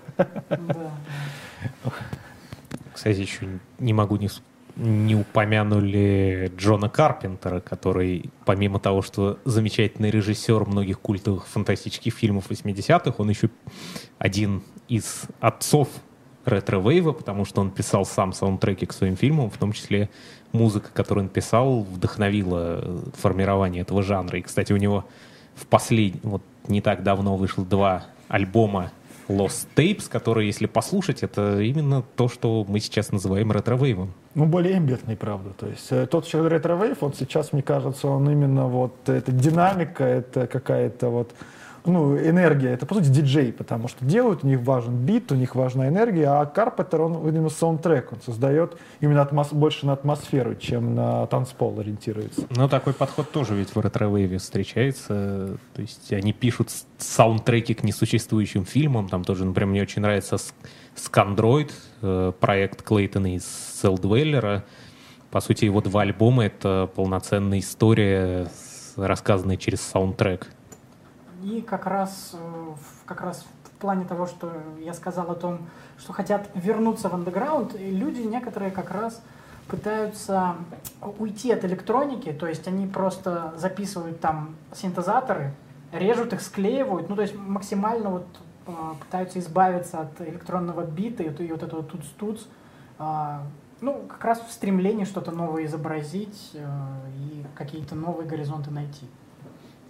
Кстати, еще не могу не не упомянули Джона Карпентера, который, помимо того, что замечательный режиссер многих культовых фантастических фильмов 80-х, он еще один из отцов ретро-вейва, потому что он писал сам саундтреки к своим фильмам, в том числе музыка, которую он писал, вдохновила формирование этого жанра. И, кстати, у него в последний, вот не так давно вышло два альбома Lost Tapes, которые, если послушать, это именно то, что мы сейчас называем retrowave'ом. Ну, более эмбиентный, правда. То есть э, тот что retrowave, он сейчас, мне кажется, он именно вот, это динамика, это какая-то вот ну, энергия, это, по сути, диджей, потому что делают, у них важен бит, у них важна энергия, а Карпентер, он именно саундтрек, он создает именно атмос- больше на атмосферу, чем на танцпол ориентируется. Ну, такой подход тоже ведь в retrowave'е встречается, то есть они пишут саундтреки к несуществующим фильмам, там тоже, например, мне очень нравится Скандроид, э, проект Клейтона из Селдвеллера, по сути, его два альбома — это полноценная история, рассказанная через саундтрек. И как раз, э, как раз в плане того, что я сказал о том, что хотят вернуться в андеграунд, люди некоторые как раз пытаются уйти от электроники, то есть они просто записывают там синтезаторы, режут их, склеивают, ну то есть максимально вот э, пытаются избавиться от электронного бита и, вот этого туц-туц, а, ну как раз в стремлении что-то новое изобразить э, и какие-то новые горизонты найти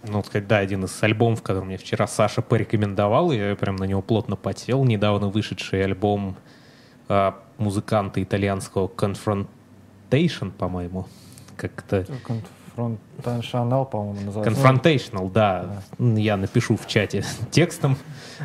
ну, сказать, да, один из альбомов, который мне вчера Саша порекомендовал, я прям на него плотно потел. Недавно вышедший альбом э, музыканта итальянского Confrontation, по-моему. Как-то... Confrontational, по-моему, называется. Confrontational, да. да. Я напишу в чате текстом.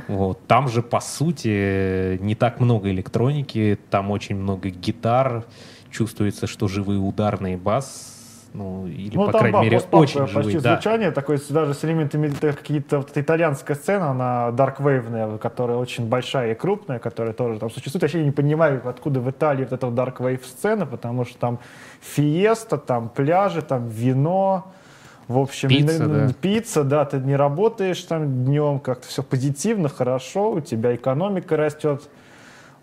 Вот. Там же, по сути, не так много электроники, там очень много гитар, чувствуется, что живые ударные бас, ну, или, ну, по там, крайней мере, очень почти живые. Да. звучание, такое, даже с элементами какие-то вот итальянская сцена, она wave которая очень большая и крупная, которая тоже там существует. Я вообще не понимаю, откуда в Италии вот эта wave сцена, потому что там фиеста, там пляжи, там вино, в общем, пицца, да. пицца, да, ты не работаешь там днем, как-то все позитивно, хорошо, у тебя экономика растет,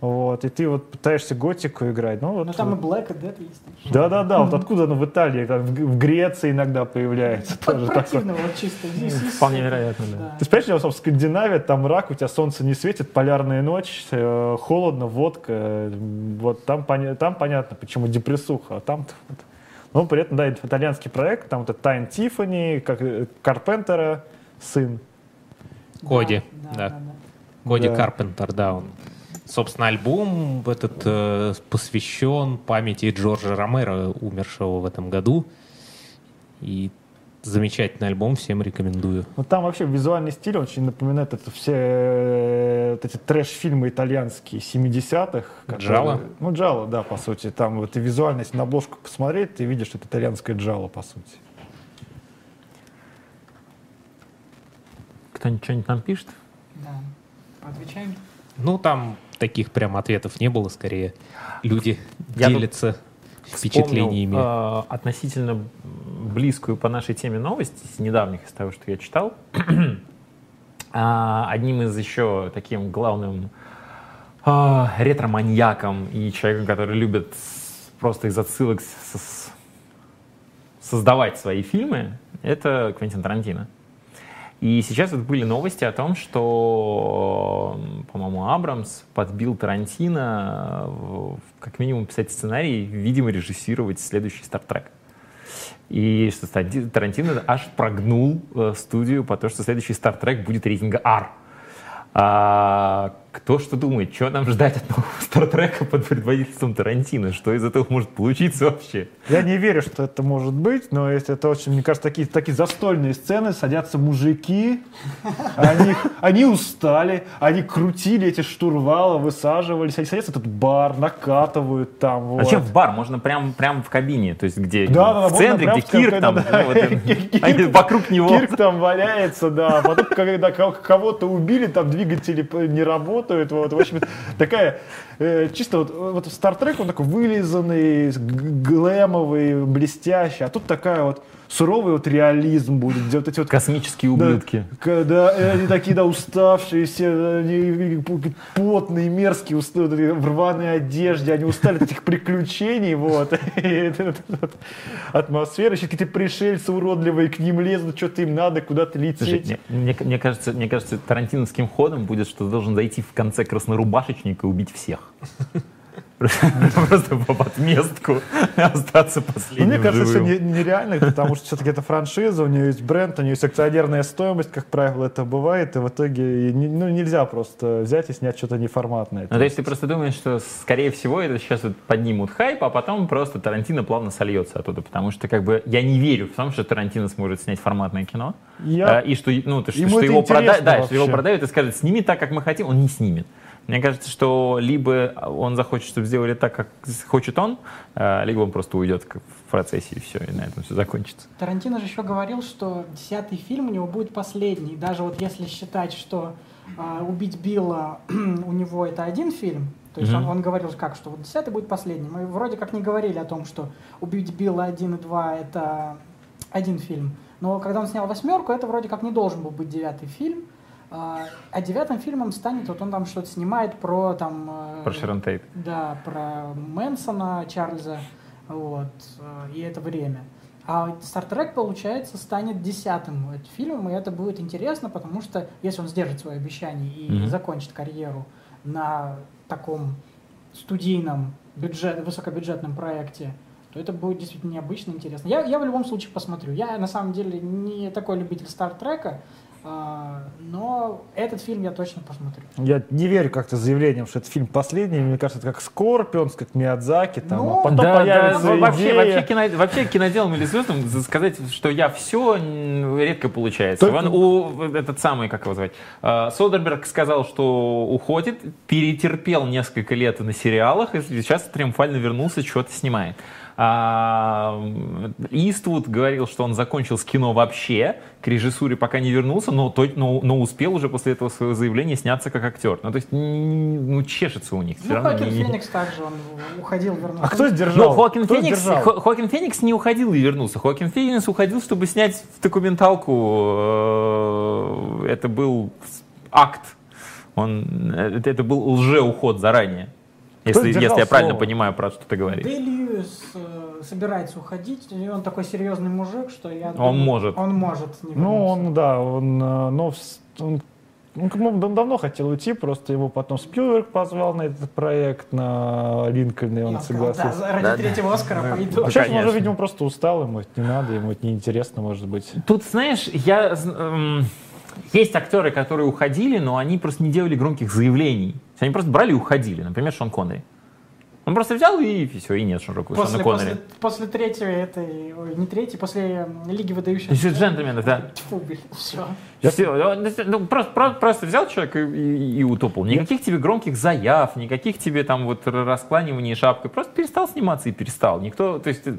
вот, и ты вот пытаешься готику играть. Ну, вот, ну там и Black и Dead есть. Да-да-да, вот откуда оно в Италии, там, в Греции иногда появляется. Тоже противно, вот чисто. Вполне вероятно, да. Ты понимаешь, в Скандинавии, там рак, у тебя солнце не светит, полярная ночь, э, холодно, водка. Вот там, там понятно, почему депрессуха, а там ну, при этом, да, итальянский проект, там вот это Тайн Тиффани, как э, Карпентера, сын. Коди, да. да. да. Коди да. Карпентер, да, он Собственно, альбом этот э, посвящен памяти Джорджа Ромеро, умершего в этом году. И замечательный альбом, всем рекомендую. Ну там вообще визуальный стиль очень напоминает это все э, вот эти трэш-фильмы итальянские 70-х. Джало? Ну, Джало, да, по сути. Там вот и визуальность на обложку посмотреть, ты видишь, что это итальянское Джало, по сути. Кто-нибудь что-нибудь нам пишет? Да. Отвечаем. Ну, там таких прям ответов не было, скорее люди Я делятся впечатлениями. Вспомнил, э, относительно близкую по нашей теме новость из недавних, из того, что я читал. А, Одним из еще таким главным а, ретро-маньяком и человеком, который любит с- просто из отсылок с- с- создавать свои фильмы, это Квентин Тарантино. И сейчас вот были новости о том, что, по-моему, Абрамс подбил Тарантино в- как минимум писать сценарий, видимо, режиссировать следующий «Стартрек». И что Таранти- Тарантино аж прогнул э, студию по то, что следующий «Стартрек» будет рейтинга R. А, кто что думает, что нам ждать от нового «Стартрека» под предводительством Тарантино? Что из этого может получиться вообще? Я не верю, что это может быть, но если это очень, мне кажется, такие, такие застольные сцены, садятся мужики, они, они устали, они крутили эти штурвалы, высаживались, они садятся в этот бар, накатывают там. Вот. Зачем в бар? Можно прям, прям в кабине, то есть где Да, да, в центре, где Кирк там, да, ну, вот, Кирк- они вокруг него. Кирк там валяется, да. Потом, когда ко- кого-то убили, там двигатели не работают. Вот. В общем, такая э, чисто вот, вот Стартрек, он такой вылизанный, глэмовый, блестящий. А тут такая вот суровый вот реализм будет, где вот эти вот Космические да, ублюдки. Когда э, они такие, да, уставшие, все они потные, мерзкие, уста- вот в рваной одежде, они устали от этих приключений, вот. Атмосфера, еще какие-то пришельцы уродливые к ним лезут, что-то им надо, куда-то Слушай, лететь. мне, мне- мне кажется, мне кажется, тарантиновским ходом будет, что ты должен зайти в конце краснорубашечника и убить всех. Просто в отместку остаться Ну, последним мне кажется, все нереально, потому что все-таки это франшиза, у нее есть бренд, у нее есть акционерная стоимость, как правило, это бывает, и в итоге ну, нельзя просто взять и снять что-то неформатное. Ну, то есть ты просто думаешь, что, скорее всего, это сейчас поднимут хайп, а потом просто Тарантино плавно сольется оттуда, потому что, как бы, я не верю в том, что Тарантино сможет снять форматное кино, Я- э, и что, ну, то, что, что его, прода- да, что его продают и скажут, сними так, как мы хотим, он не снимет. Мне кажется, что либо он захочет, чтобы сделали так, как хочет он, э, либо он просто уйдет в процессе, и все, и на этом все закончится. Тарантино же еще говорил, что десятый фильм у него будет последний. Даже вот если считать, что а, «Убить Билла» у него это один фильм, то есть он, Мгм. он говорил как, что вот десятый будет последний. Мы вроде как не говорили о том, что «Убить Билла» 1 и 2 это один фильм. Но когда он снял «Восьмерку», это вроде как не должен был быть девятый фильм. А а девятым фильмом станет, вот он там что-то снимает про там... э, Про Шерон Тейт. да, про Мэнсона, Чарльза, вот, э, и это время. А Стартрек, получается, станет десятым фильмом, и это будет интересно, потому что если он сдержит свое обещание и Мгм. закончит карьеру на таком студийном, бюджет, высокобюджетном проекте, то это будет действительно необычно интересно. Я, я в любом случае посмотрю. Я на самом деле не такой любитель Стартрека, но этот фильм я точно посмотрю. Я не верю как-то заявлением, что это фильм последний. Мне кажется, это как Скорпионс, как Миядзаки. Там, Ну, а потом да, да, появится ну, вообще, идея. вообще, кино, вообще киноделам или звездам за- сказать, что я все, редко получается. Только- Вон у этот самый, как его звать, э, Содерберг сказал, что уходит, перетерпел несколько лет на сериалах, и сейчас триумфально вернулся, что-то снимает. А, Иствуд говорил, что он закончил с кино вообще, к режиссуре пока не вернулся, но, то- но, но успел уже после этого своего заявления сняться как актер. Ну, то есть, ну, чешется у них. Ну, не- не- Феникс также, он уходил, вернулся. А кто сдержал? ну, Хоакин Кто Феникс, сдержал? Хо- Хоакин Феникс не уходил и вернулся. Хоакин Феникс уходил, чтобы снять документалку. э, Это был акт. Он, это, это был лжеуход заранее. Если, если я правильно слово? понимаю, про что ты говоришь. Льюис э, собирается уходить, и он такой серьезный мужик, что я Он думаю, может. Он может не Ну, он, да, он, э, но он, он дав- давно хотел уйти, просто его потом Спилберг позвал на этот проект, на Линкольна, и он он сказал, да, согласился. за- ради Да, третьего Оскара пойду. А сейчас он уже, видимо, просто устал, ему это не надо, ему это неинтересно, может быть. Тут, знаешь, я... эм, есть актеры, которые уходили, но они просто не делали громких заявлений. Они просто брали и уходили. Например, Шон Коннери. Он просто взял и все, и нет Шона После, Шона Коннери. после, после третьей этой, ой, не третьей, после Лиги выдающихся. Еще джентльменов, да. Тьфу, блин, все. Все, ну, просто, про- просто взял человек и, и- и утопал. Никаких тебе громких заяв, никаких тебе там вот раскланиваний шапкой. Просто перестал сниматься и перестал. Никто, то есть э,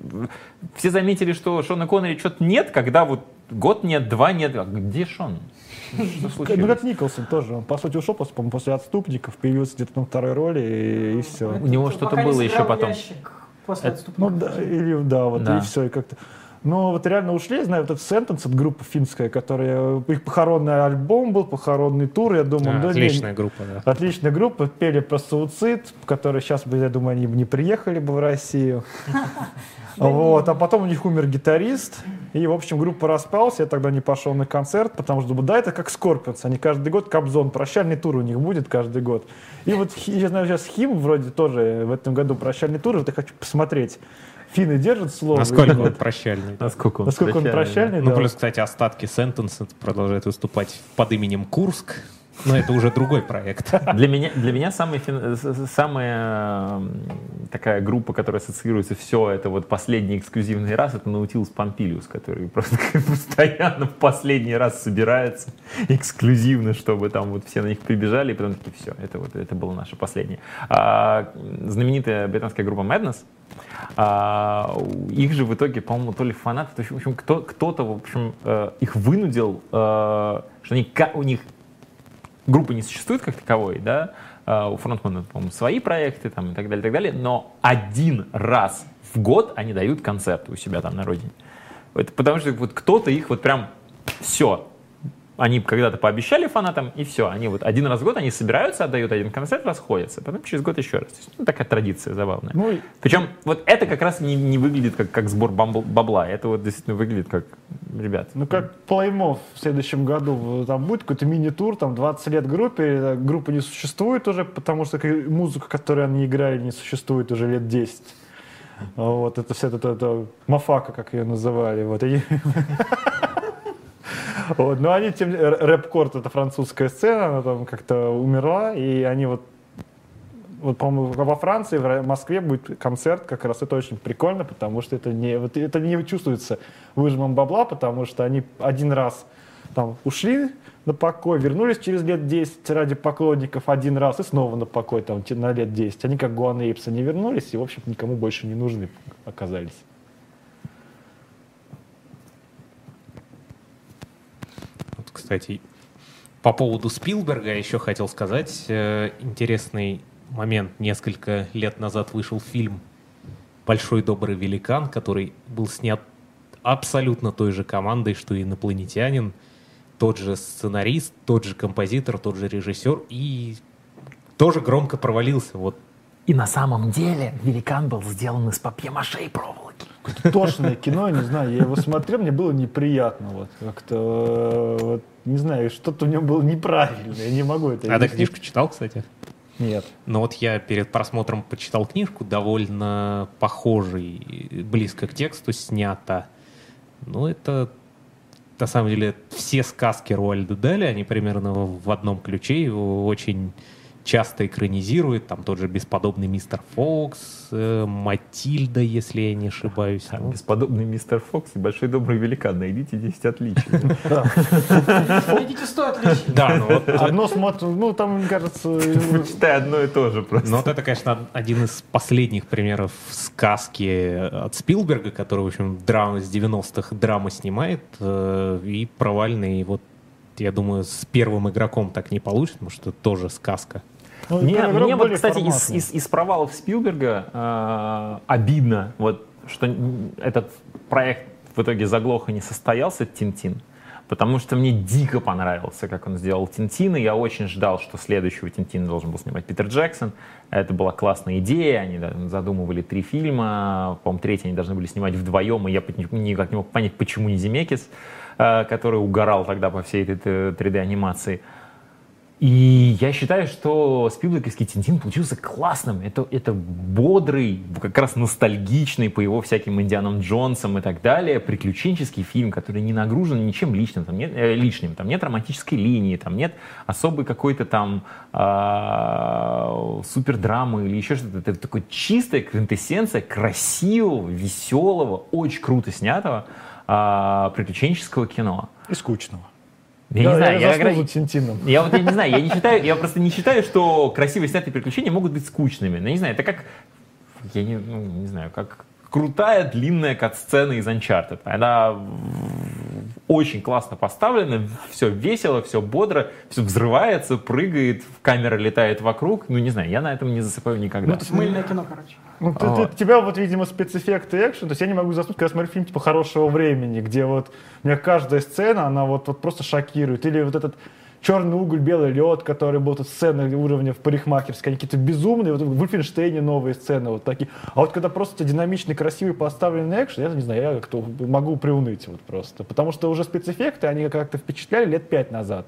все заметили, что Шона Коннери что-то нет, когда вот год нет, два нет. А Где Шон? Что Ну, случилось? как Николсон тоже. Он, по сути, ушел после, после «Отступников», появился где-то на второй роли, и, и все. У него Этот что-то было еще потом. После Это- Ну да, или да, вот Да. и все, и как-то. Но вот реально ушли, я знаю, вот этот Sentence, это группа финская, которая, их похоронный альбом был, похоронный тур, я думаю, А, да, отличная не- группа, да. Отличная группа, пели про суицид, которые сейчас бы, я думаю, они бы не приехали бы в Россию. Вот, а потом у них умер гитарист, и, в общем, группа распалась, я тогда не пошел на концерт, потому что, думаю, да, это как Скорпионс, они каждый год Кобзон, прощальный тур у них будет каждый год. И вот, я знаю, сейчас HIM вроде тоже в этом году прощальный тур, вот я хочу посмотреть, финны держат слово? Насколько он прощальный. Насколько он Насколько он прощальный, Ну, да. плюс, кстати, остатки Sentenced продолжают выступать под именем Курск. Но это уже другой проект. Для меня, для меня самая, самая такая группа, которая ассоциируется все это вот последний эксклюзивный раз, это Наутилус Помпилиус, который просто постоянно в последний раз собирается эксклюзивно, чтобы там вот все на них прибежали, и потом такие, все, это вот это было наше последнее. А, знаменитая британская группа Madness, а, их же в итоге, по-моему, то ли фанаты, то есть, в общем, кто, кто-то, в общем, э, их вынудил, э, что они, у них группы не существует как таковой, да, а, у фронтмена, по-моему, свои проекты там и так далее, и так далее, но один раз в год они дают концерты у себя там на родине. Это потому что вот кто-то их вот прям все, они когда-то пообещали фанатам, и все. Они вот один раз в год они собираются, отдают один концерт, расходятся. Потом через год еще раз. То есть, ну, такая традиция забавная. Ну, Причем вот это как раз не, не выглядит как, как сбор бамбл- бабла. Это вот действительно выглядит как, ребят, Ну, как Плеймов в следующем году, там будет какой-то мини-тур, там 20 лет группе, э, группа не существует уже, потому что ка- музыка, которую они играли, не существует уже лет 10. Вот, это вся эта, эта мафака, как ее называли. Вот, и- Вот, но они, тем рэп-корт, это французская сцена, она там как-то умерла, и они вот вот, по-моему, во Франции, в Москве будет концерт, как раз это очень прикольно, потому что это не, вот это не чувствуется выжимом бабла, потому что они один раз там ушли на покой, вернулись через лет 10 ради поклонников один раз и снова на покой там на лет 10. Они как Гуан Эйпс, они вернулись и, в общем никому больше не нужны оказались. Кстати, по поводу Спилберга еще хотел сказать э, интересный момент. Несколько лет назад вышел фильм «Большой добрый великан», который был снят абсолютно той же командой, что и «Инопланетянин». Тот же сценарист, тот же композитор, тот же режиссер. И тоже громко провалился. Вот И на самом деле великан был сделан из папье-маше проволоки. Какое-то тошное кино, не знаю, я его смотрел, мне было неприятно, вот, как-то, э, вот, не знаю, что-то в нем было неправильно, я не могу это А ты книжку читал, кстати? Нет. Но вот я перед просмотром почитал книжку, довольно похожий, близко к тексту снято. Ну, это на самом деле все сказки Руальда Дали, они примерно в одном ключе, его очень часто экранизируют, там тот же бесподобный мистер Фокс, э, Матильда, если я не ошибаюсь. Ну, Бесподобный мистер Фокс и большой добрый великан. Найдите 10 отличий. Видите, стоит отличий. Да, ну вот, Одно смотрю, ну, там, мне кажется, Читай одно и то же просто. Ну, вот это, конечно, один из последних примеров сказки от Спилберга, который, в общем, драма с 90-х драма снимает, э, и провальный. И вот, я думаю, с первым игроком так не получится, потому что это тоже сказка. Ну, Мне, мне вот, кстати, из, из- из провалов Спилберга э, обидно, вот, что этот проект в итоге заглох и не состоялся, Тинтин. Потому что мне дико понравился, как он сделал Тинтин, и я очень ждал, что следующего Тинтина должен был снимать Питер Джексон. Это была классная идея, они задумывали три фильма, по-моему, третий они должны были снимать вдвоем, и я никак не мог понять, почему не Земекис, э, который угорал тогда по всей этой 3D-анимации. И я считаю, что Спилберговский Тинтин получился классным. Это, это бодрый, как раз ностальгичный по его всяким Индианам Джонсам и так далее, приключенческий фильм, который не нагружен ничем личным. Там нет, э, лишним. Там нет романтической линии, там нет особой какой-то там а, супердрамы или еще что-то. Это такой чистая квинтэссенция красивого, веселого, очень круто снятого а, приключенческого кино. И скучного. Я, не знаю, я, заснул как Тинтином. я вот я не знаю, я не считаю, я просто не считаю, что красиво снятые приключения могут быть скучными. Ну, не знаю, это как, я не, ну, не знаю, как крутая длинная кат-сцена из Uncharted. Она очень классно поставлено, все весело, все бодро, все взрывается, прыгает, камера летает вокруг. Ну, не знаю, я на этом не засыпаю никогда. Ну, это мыльное кино, короче. Ну, ты- ты- Вот. тебя вот, видимо, спецэффекты и экшен. То есть я не могу заснуть, когда смотрю фильм типа «Хорошего времени», где вот у меня каждая сцена, она вот, вот просто шокирует. Или вот этот черный уголь, белый лед, который был тут сцены уровня в парикмахерской, какие-то безумные, вот в Вульфенштейне новые сцены вот такие. А вот когда просто динамичный, красивый, поставленный экшен, я не знаю, я как-то могу приуныть вот просто. Потому что уже спецэффекты, они как-то впечатляли лет пять назад.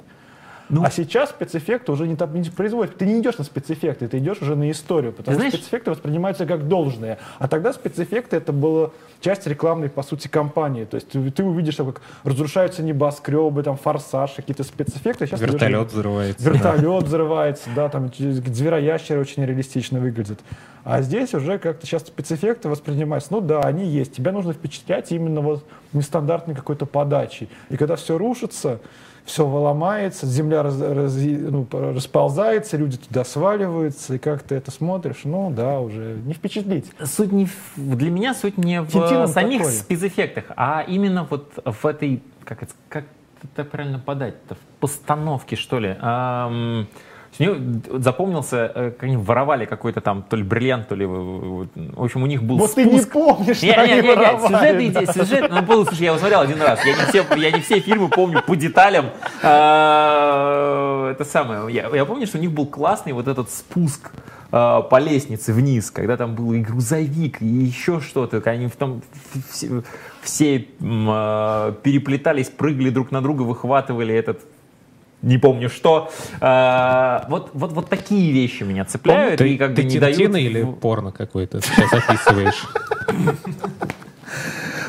Ну. а сейчас спецэффекты уже не, не производят. Ты не идешь на спецэффекты, ты идешь уже на историю, потому знаешь- что спецэффекты воспринимаются как должное. А тогда спецэффекты это была часть рекламной, по сути, кампании. То есть ты, ты увидишь, как разрушаются небоскребы, там форсаж, какие-то спецэффекты. Сейчас идешь- Вертолет взрывается. Вертолет взрывается, да, там звероящеры очень реалистично выглядят. А здесь уже как-то сейчас спецэффекты воспринимаются. Ну да, они есть. Тебя нужно впечатлять именно вот нестандартной какой-то подачей. И когда все рушится, все ломается, земля раз- раз- ну, по- расползается, люди туда сваливаются, и как ты это смотришь, ну да, уже не впечатлить. Суть не в- для меня суть не в Тинтин самих такой. спецэффектах, а именно вот в этой, как это, как это правильно подать-то, в постановке, что ли. Ам, с нее запомнился, э, как они воровали какой-то там то ли бриллиант, то ли... э, В общем, у них был Вот спуск. ты не помнишь, что Не, они не, не, не, воровали, сюжет, да. сюжет, ну, был, слушай, я его смотрел один раз, я не все, я не все фильмы помню по деталям. А, Это самое, я, я помню, что у них был классный вот этот спуск а, по лестнице вниз, когда там был и грузовик, и еще что-то, они в том все, все, а, переплетались, прыгали друг на друга, выхватывали этот не помню что. А, вот, вот, вот такие вещи меня цепляют Ты, и как бы ты не Тинтина дают... или порно какой-то сейчас описываешь?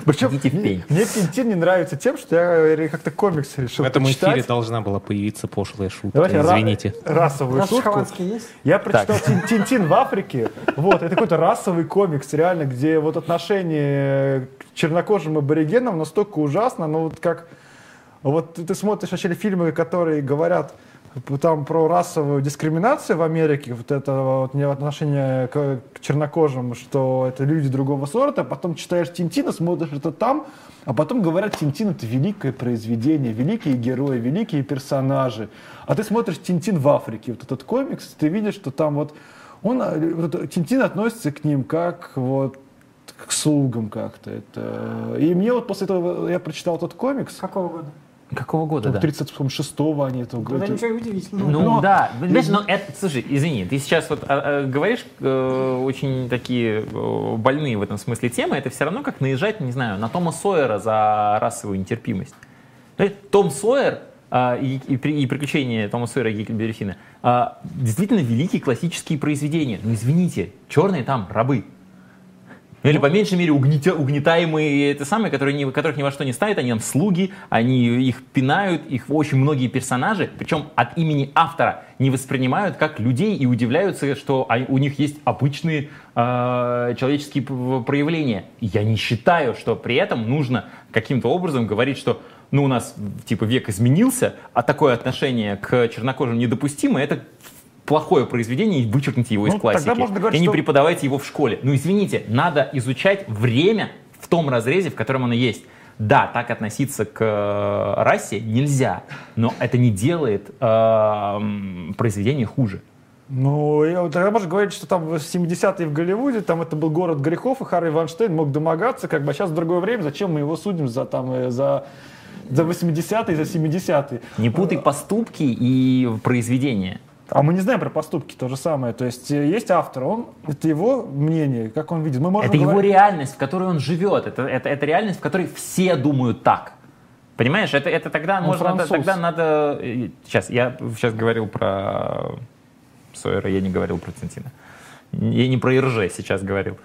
Причем Идите в мне, пень. мне Тинтин не нравится тем, что я э, как-то комикс В решил этом почитать. эфире должна была появиться пошлая шутка. Давайте ра- Извините. расовую Раз шутку. Есть? Я прочитал Тин- Тинтин в Африке. Вот, это какой-то расовый комикс, реально, где вот отношение к чернокожим аборигенам настолько ужасно, ну вот как... Вот ты смотришь вообще фильмы, которые говорят там про расовую дискриминацию в Америке, вот это вот отношение к, к чернокожим, что это люди другого сорта, потом читаешь Тинтина, смотришь это там, а потом говорят, Тинтин это великое произведение, великие герои, великие персонажи. А ты смотришь Тинтин в Африке, вот этот комикс, ты видишь, что там вот он, э, вот Тинтин относится к ним как вот к слугам как-то. Это... И мне вот после этого, я прочитал этот комикс, Какого года? Какого года, да? 36-го они это... Тогда это- ничего удивительного. Ну Но- да, понимаешь, но это, слушай, извини, ты сейчас вот а, а, говоришь э, очень такие э, больные в этом смысле темы, это все равно как наезжать, не знаю, на Тома Сойера за расовую нетерпимость. Знаешь, Том Сойер а, и, и и приключения Тома Сойера и Гекльберри Финна а, действительно великие классические произведения. Но извините, черные там рабы. Ну, Или, по меньшей мере, угнетя- угнетаемые, это самые, которые ни, которых ни во что не ставят, они там слуги, они их пинают, их очень многие персонажи, причем от имени автора не воспринимают как людей и удивляются, что а- у них есть обычные э, человеческие проявления. Я не считаю, что при этом нужно каким-то образом говорить, что ну, у нас типа век изменился, а такое отношение к чернокожим недопустимо, это плохое произведение, и вычеркните его из Ну, классики. тогда можно говорить, и не что- преподавайте его в школе. Ну, извините, надо изучать время в том разрезе, в котором оно есть. Да, так относиться к э, расе нельзя, но это не делает э, м, произведение хуже. Ну, тогда можно говорить, что там в 70-е в Голливуде, там это был город грехов, и Харри Ванштейн мог домогаться, как бы, а сейчас в другое время, зачем мы его судим за, там, э, за, за 80-е, за 70-е? Не путай поступки и произведения. А мы не знаем про поступки, то же самое. То есть э, есть автор, он, это его мнение, как он видит. Мы можем Это его говорить- реальность, в которой он живет. Это, это, это реальность, в которой все думают так. Понимаешь, это, это тогда Он можно, француз. тогда надо... э, Сейчас, я сейчас говорил про Сойера, я не говорил про Центина. Я не про Ирже сейчас говорил.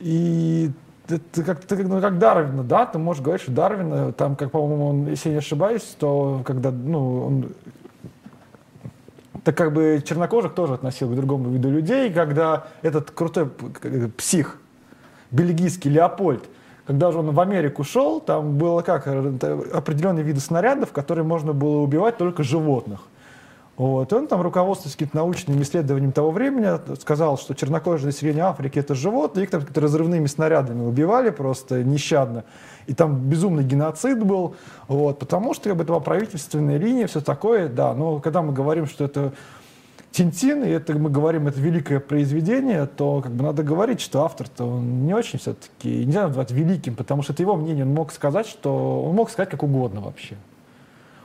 И ты, ты как, ты, ну, как Дарвина, да, ты можешь говорить, что Дарвина, там, как, по-моему, он, если я не ошибаюсь, то когда, ну, он так как бы чернокожих тоже относил к другому виду людей, когда этот крутой к- псих, бельгийский Леопольд, когда же он в Америку шел, там было как, э, определенные виды снарядов, которые можно было убивать только животных. Вот. И он там, руководствуясь какими-то научными исследованиями того времени, сказал, что чернокожие население Африки — это животные, их там разрывными снарядами убивали просто нещадно. И там безумный геноцид был, вот, потому что как бы, это была правительственная линия, все такое, да. Но когда мы говорим, что это Тинтин, и это мы говорим, это великое произведение, то как бы надо говорить, что автор-то он не очень все-таки, нельзя назвать великим, потому что это его мнение, он мог сказать, что он мог сказать как угодно вообще.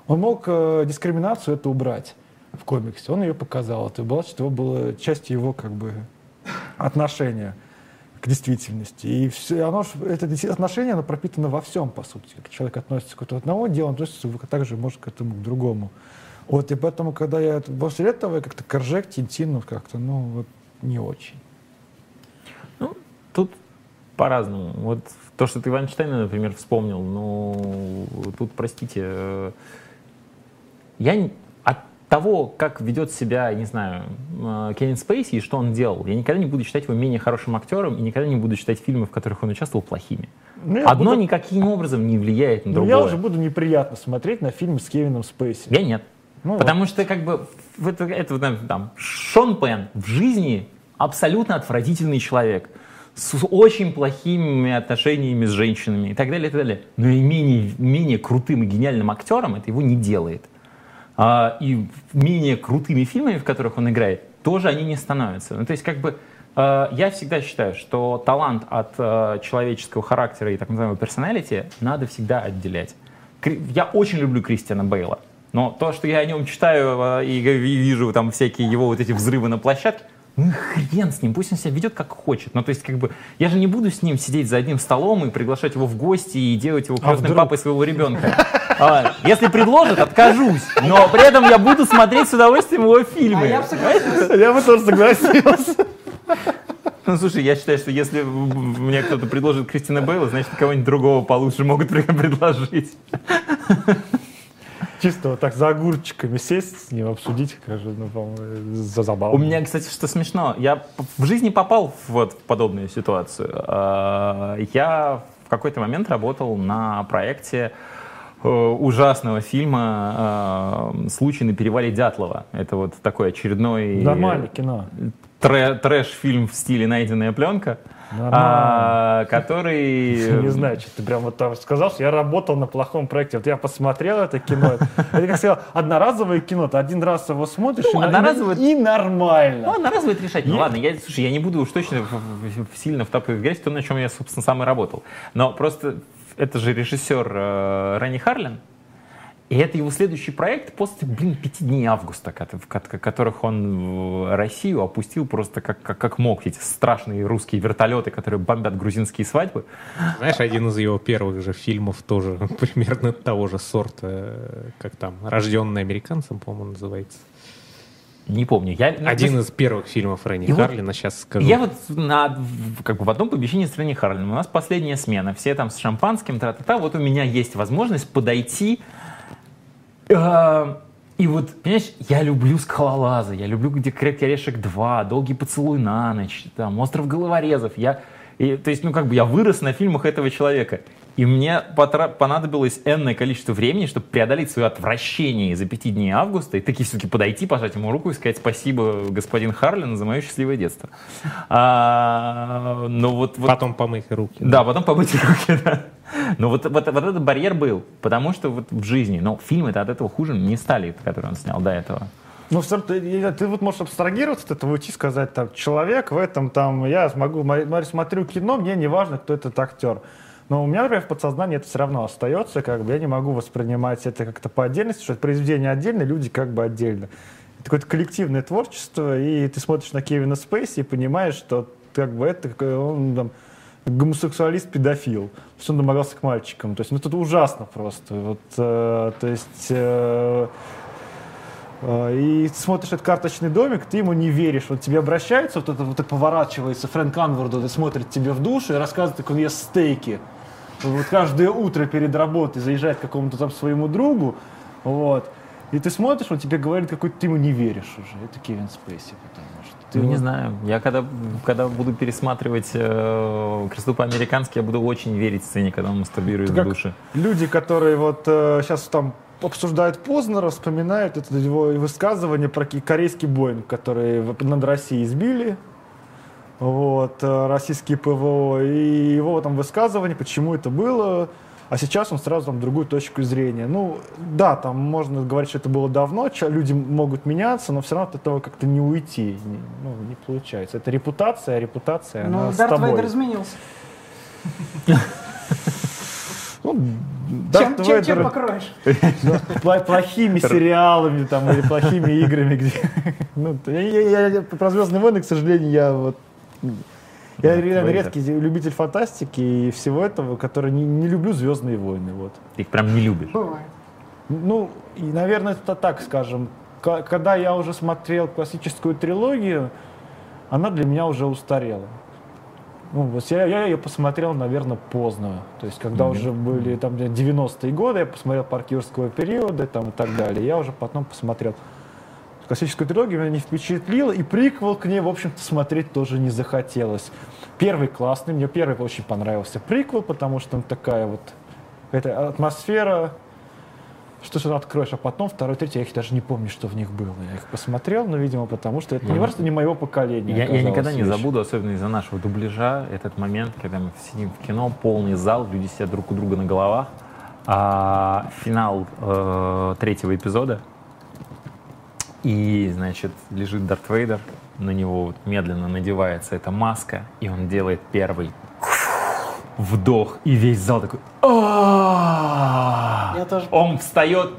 Он мог э, дискриминацию это убрать в комиксе, он ее показал, это было, что было частью его как бы отношения к действительности. И все, оно, это отношение, оно пропитано во всем, по сути. Как человек относится к одному делу, он относится также может к этому к другому. Вот, и поэтому, когда я после этого как-то Коржек, Тинтин, ну, как-то, ну, вот, не очень. Ну, тут по-разному. Вот то, что ты Вайнштейна, например, вспомнил, ну, тут, простите, э, я того, как ведет себя, не знаю, э, Кевин Спейси и что он делал, я никогда не буду считать его менее хорошим актером и никогда не буду считать фильмы, в которых он участвовал, плохими. Ну, Одно буду... никаким образом не влияет на ну, другое. Я уже буду неприятно смотреть на фильм с Кевином Спейси. Я нет. Ну, Потому вот. что как бы это, это там, Шон Пен в жизни абсолютно отвратительный человек с очень плохими отношениями с женщинами и так далее, и так далее. Но и менее, менее крутым и гениальным актером это его не делает. А, и менее крутыми фильмами, в которых он играет, тоже они не становятся. Ну, то есть как бы э, я всегда считаю, что талант от э, человеческого характера и так называемого персоналити надо всегда отделять. Я очень люблю Кристиана Бейла. Но то, что я о нем читаю а, и вижу там всякие его вот эти взрывы на площадке, ну хрен с ним, пусть он себя ведет как хочет. Ну, то есть, как бы, я же не буду с ним сидеть за одним столом и приглашать его в гости и делать его крестным а папой своего ребенка. А, если предложат, откажусь. Но при этом я буду смотреть с удовольствием его фильмы. А я, бы я бы тоже согласился. Ну, слушай, я считаю, что если мне кто-то предложит Кристина Бейла, значит, кого-нибудь другого получше могут предложить чисто вот так за огурчиками сесть с ним, обсудить, скажу, ну, по-моему, за забаву. У меня, кстати, что смешно, я в жизни попал вот в подобную ситуацию. А, я в какой-то момент работал на проекте э, ужасного фильма э, «Случай на перевале Дятлова». Это вот такой очередной... Нормальный кино. Трэш-фильм в стиле «Найденная пленка» а, который... Не знаю, что ты прям вот там сказал, что я работал на плохом проекте. Вот я посмотрел это кино. Это, как сказал, одноразовое кино. Ты один раз его смотришь, ну, и, одноразовое... и нормально. Ну, одноразовое это решать. Ну, ладно, я, слушай, я не буду уж точно сильно втапливать в грязь, то, на чем я, собственно, сам и работал. Но просто это же режиссер э, Ренни Харлин, и это его следующий проект после, блин, пяти дней августа, в которых он Россию опустил просто как, как, как мог. Эти страшные русские вертолеты, которые бомбят грузинские свадьбы. Знаешь, один из его первых же фильмов тоже примерно того же сорта, как там, «Рожденный американцем», по-моему, называется. Не помню. Я, Один из первых фильмов Ренни и Харлина, вот, сейчас скажу. Я вот на, как бы в одном помещении с Ренни Харлином. У нас последняя смена. Все там с шампанским, та-та-та. Вот у меня есть возможность подойти и вот, понимаешь, я люблю скалолазы, я люблю где «Крепкий орешек 2», «Долгий поцелуй на ночь», там, «Остров головорезов». Я, и, то есть, ну, как бы я вырос на фильмах этого человека. И мне понадобилось энное количество времени, чтобы преодолеть свое отвращение из-за пяти дней августа и таки все-таки подойти, пожать ему руку и сказать спасибо, господин Харлин, за мое счастливое детство. А, но вот, вот, потом помыть руки. Да, да потом помыть руки, да. Но вот, вот, вот этот барьер был, потому что вот в жизни, но фильмы-то от этого хуже не стали, которые он снял до этого. Ну, ты, ты вот можешь абстрагироваться от этого, уйти сказать, там, человек в этом, там, я смогу, смотрю кино, мне не важно, кто этот актер. Но у меня, например, в подсознании это все равно остается, как бы я не могу воспринимать это как-то по отдельности, что это произведение отдельно, люди как бы отдельно. Это какое-то коллективное творчество, и ты смотришь на Кевина Спейси и понимаешь, что как бы это он там гомосексуалист-педофил. То есть он домогался к мальчикам. То есть, ну, это ужасно просто. Вот, э, то есть... Э, и ты смотришь этот карточный домик, ты ему не веришь. Вот тебе обращается, вот это вот это поворачивается Фрэнк Анварду, и смотрит тебе в душу и рассказывает, как он ест стейки. Вот каждое утро перед работой заезжает к какому-то там своему другу, вот. И ты смотришь, он тебе говорит, какой ты ему не веришь уже. Это Кевин Спейси, потому что ты ну, не знаю. Я когда, когда буду пересматривать э, «Кресту по-американски», я буду очень верить сцене, когда он мастурбирует в душе. Люди, которые вот э, сейчас там обсуждают Познера, вспоминают это его высказывание про ки- корейский Боинг, который над Россией сбили, вот, э, российские ПВО, и его там высказывание, почему это было, а сейчас он сразу там другую точку зрения. Ну, да, там можно говорить, что это было давно, люди могут меняться, но все равно от этого как-то не уйти, не, ну, не получается. Это репутация, а репутация, она Ну, с Дарт тобой. Вейдер изменился. Ну, Чем, чем, чем Вейдер- покроешь? Пла- плохими сериалами там, или плохими играми, где... Ну, я, я- я- про Звездные войны, к сожалению, я вот... Я реально Вейдер. редкий любитель фантастики и всего этого, который не, не люблю Звездные войны. Вот. Ты их прям не любишь. Бывает. Ну, и, наверное, это так скажем. Когда я уже смотрел классическую трилогию, она для меня уже устарела. Ну, вот я, я ее посмотрел, наверное, поздно. То есть, когда Мгм. уже были там 90-е годы, я посмотрел парк юрского периода там, и так далее. Я уже потом посмотрел классическую трилогию, меня не впечатлило, и приквел к ней, в общем-то, смотреть тоже не захотелось. Первый классный, мне первый очень понравился приквел, потому что он такая вот эта атмосфера, что что откроешь, а потом второй, третий, я их даже не помню, что в них было. Я их посмотрел, но, видимо, потому что это не Ну, просто не моего поколения. Я, я никогда не вещь. забуду, особенно из-за нашего дубляжа, этот момент, когда мы сидим в кино, полный зал, люди сидят друг у друга на головах. А финал э, третьего эпизода, и, значит, лежит Дарт Вейдер, на него вот медленно надевается эта маска, и он делает первый вдох, и весь зал такой! Я тоже Он встает,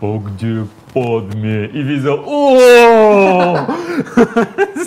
а где Падме? И зал «О!»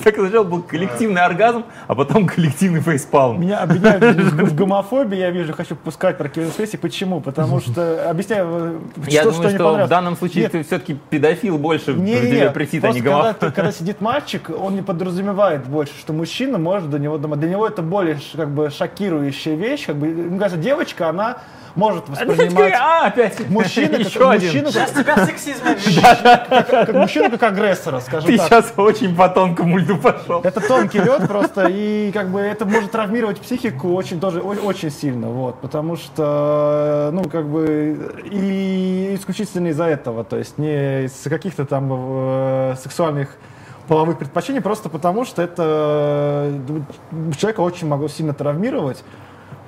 Так сначала был коллективный оргазм, а потом коллективный фейспалм. Меня обвиняют в гомофобии, я вижу, хочу пускать про Кевин Спейси. Почему? Потому что, объясняю, э, Я что, думаю, не что в данном случае ты все-таки педофил больше Не, в не, тебе не. претит, а не гомофоб. когда сидит мальчик, он не подразумевает больше, что мужчина может до него думать. Для него это более как бы шокирующая вещь. Как бы, мне кажется, девочка, она может воспринимать А, опять мужчина как, еще один. мужчину, Сейчас как, тебя сексизм как мужчину как агрессора, скажем Ты так. сейчас очень по тонкому льду пошел. Это тонкий лед просто, и как бы это может травмировать психику очень тоже очень сильно, вот, потому что, ну, как бы, и исключительно из-за этого, то есть не из каких-то там э, сексуальных половых предпочтений, просто потому что это э, человека очень могло сильно травмировать.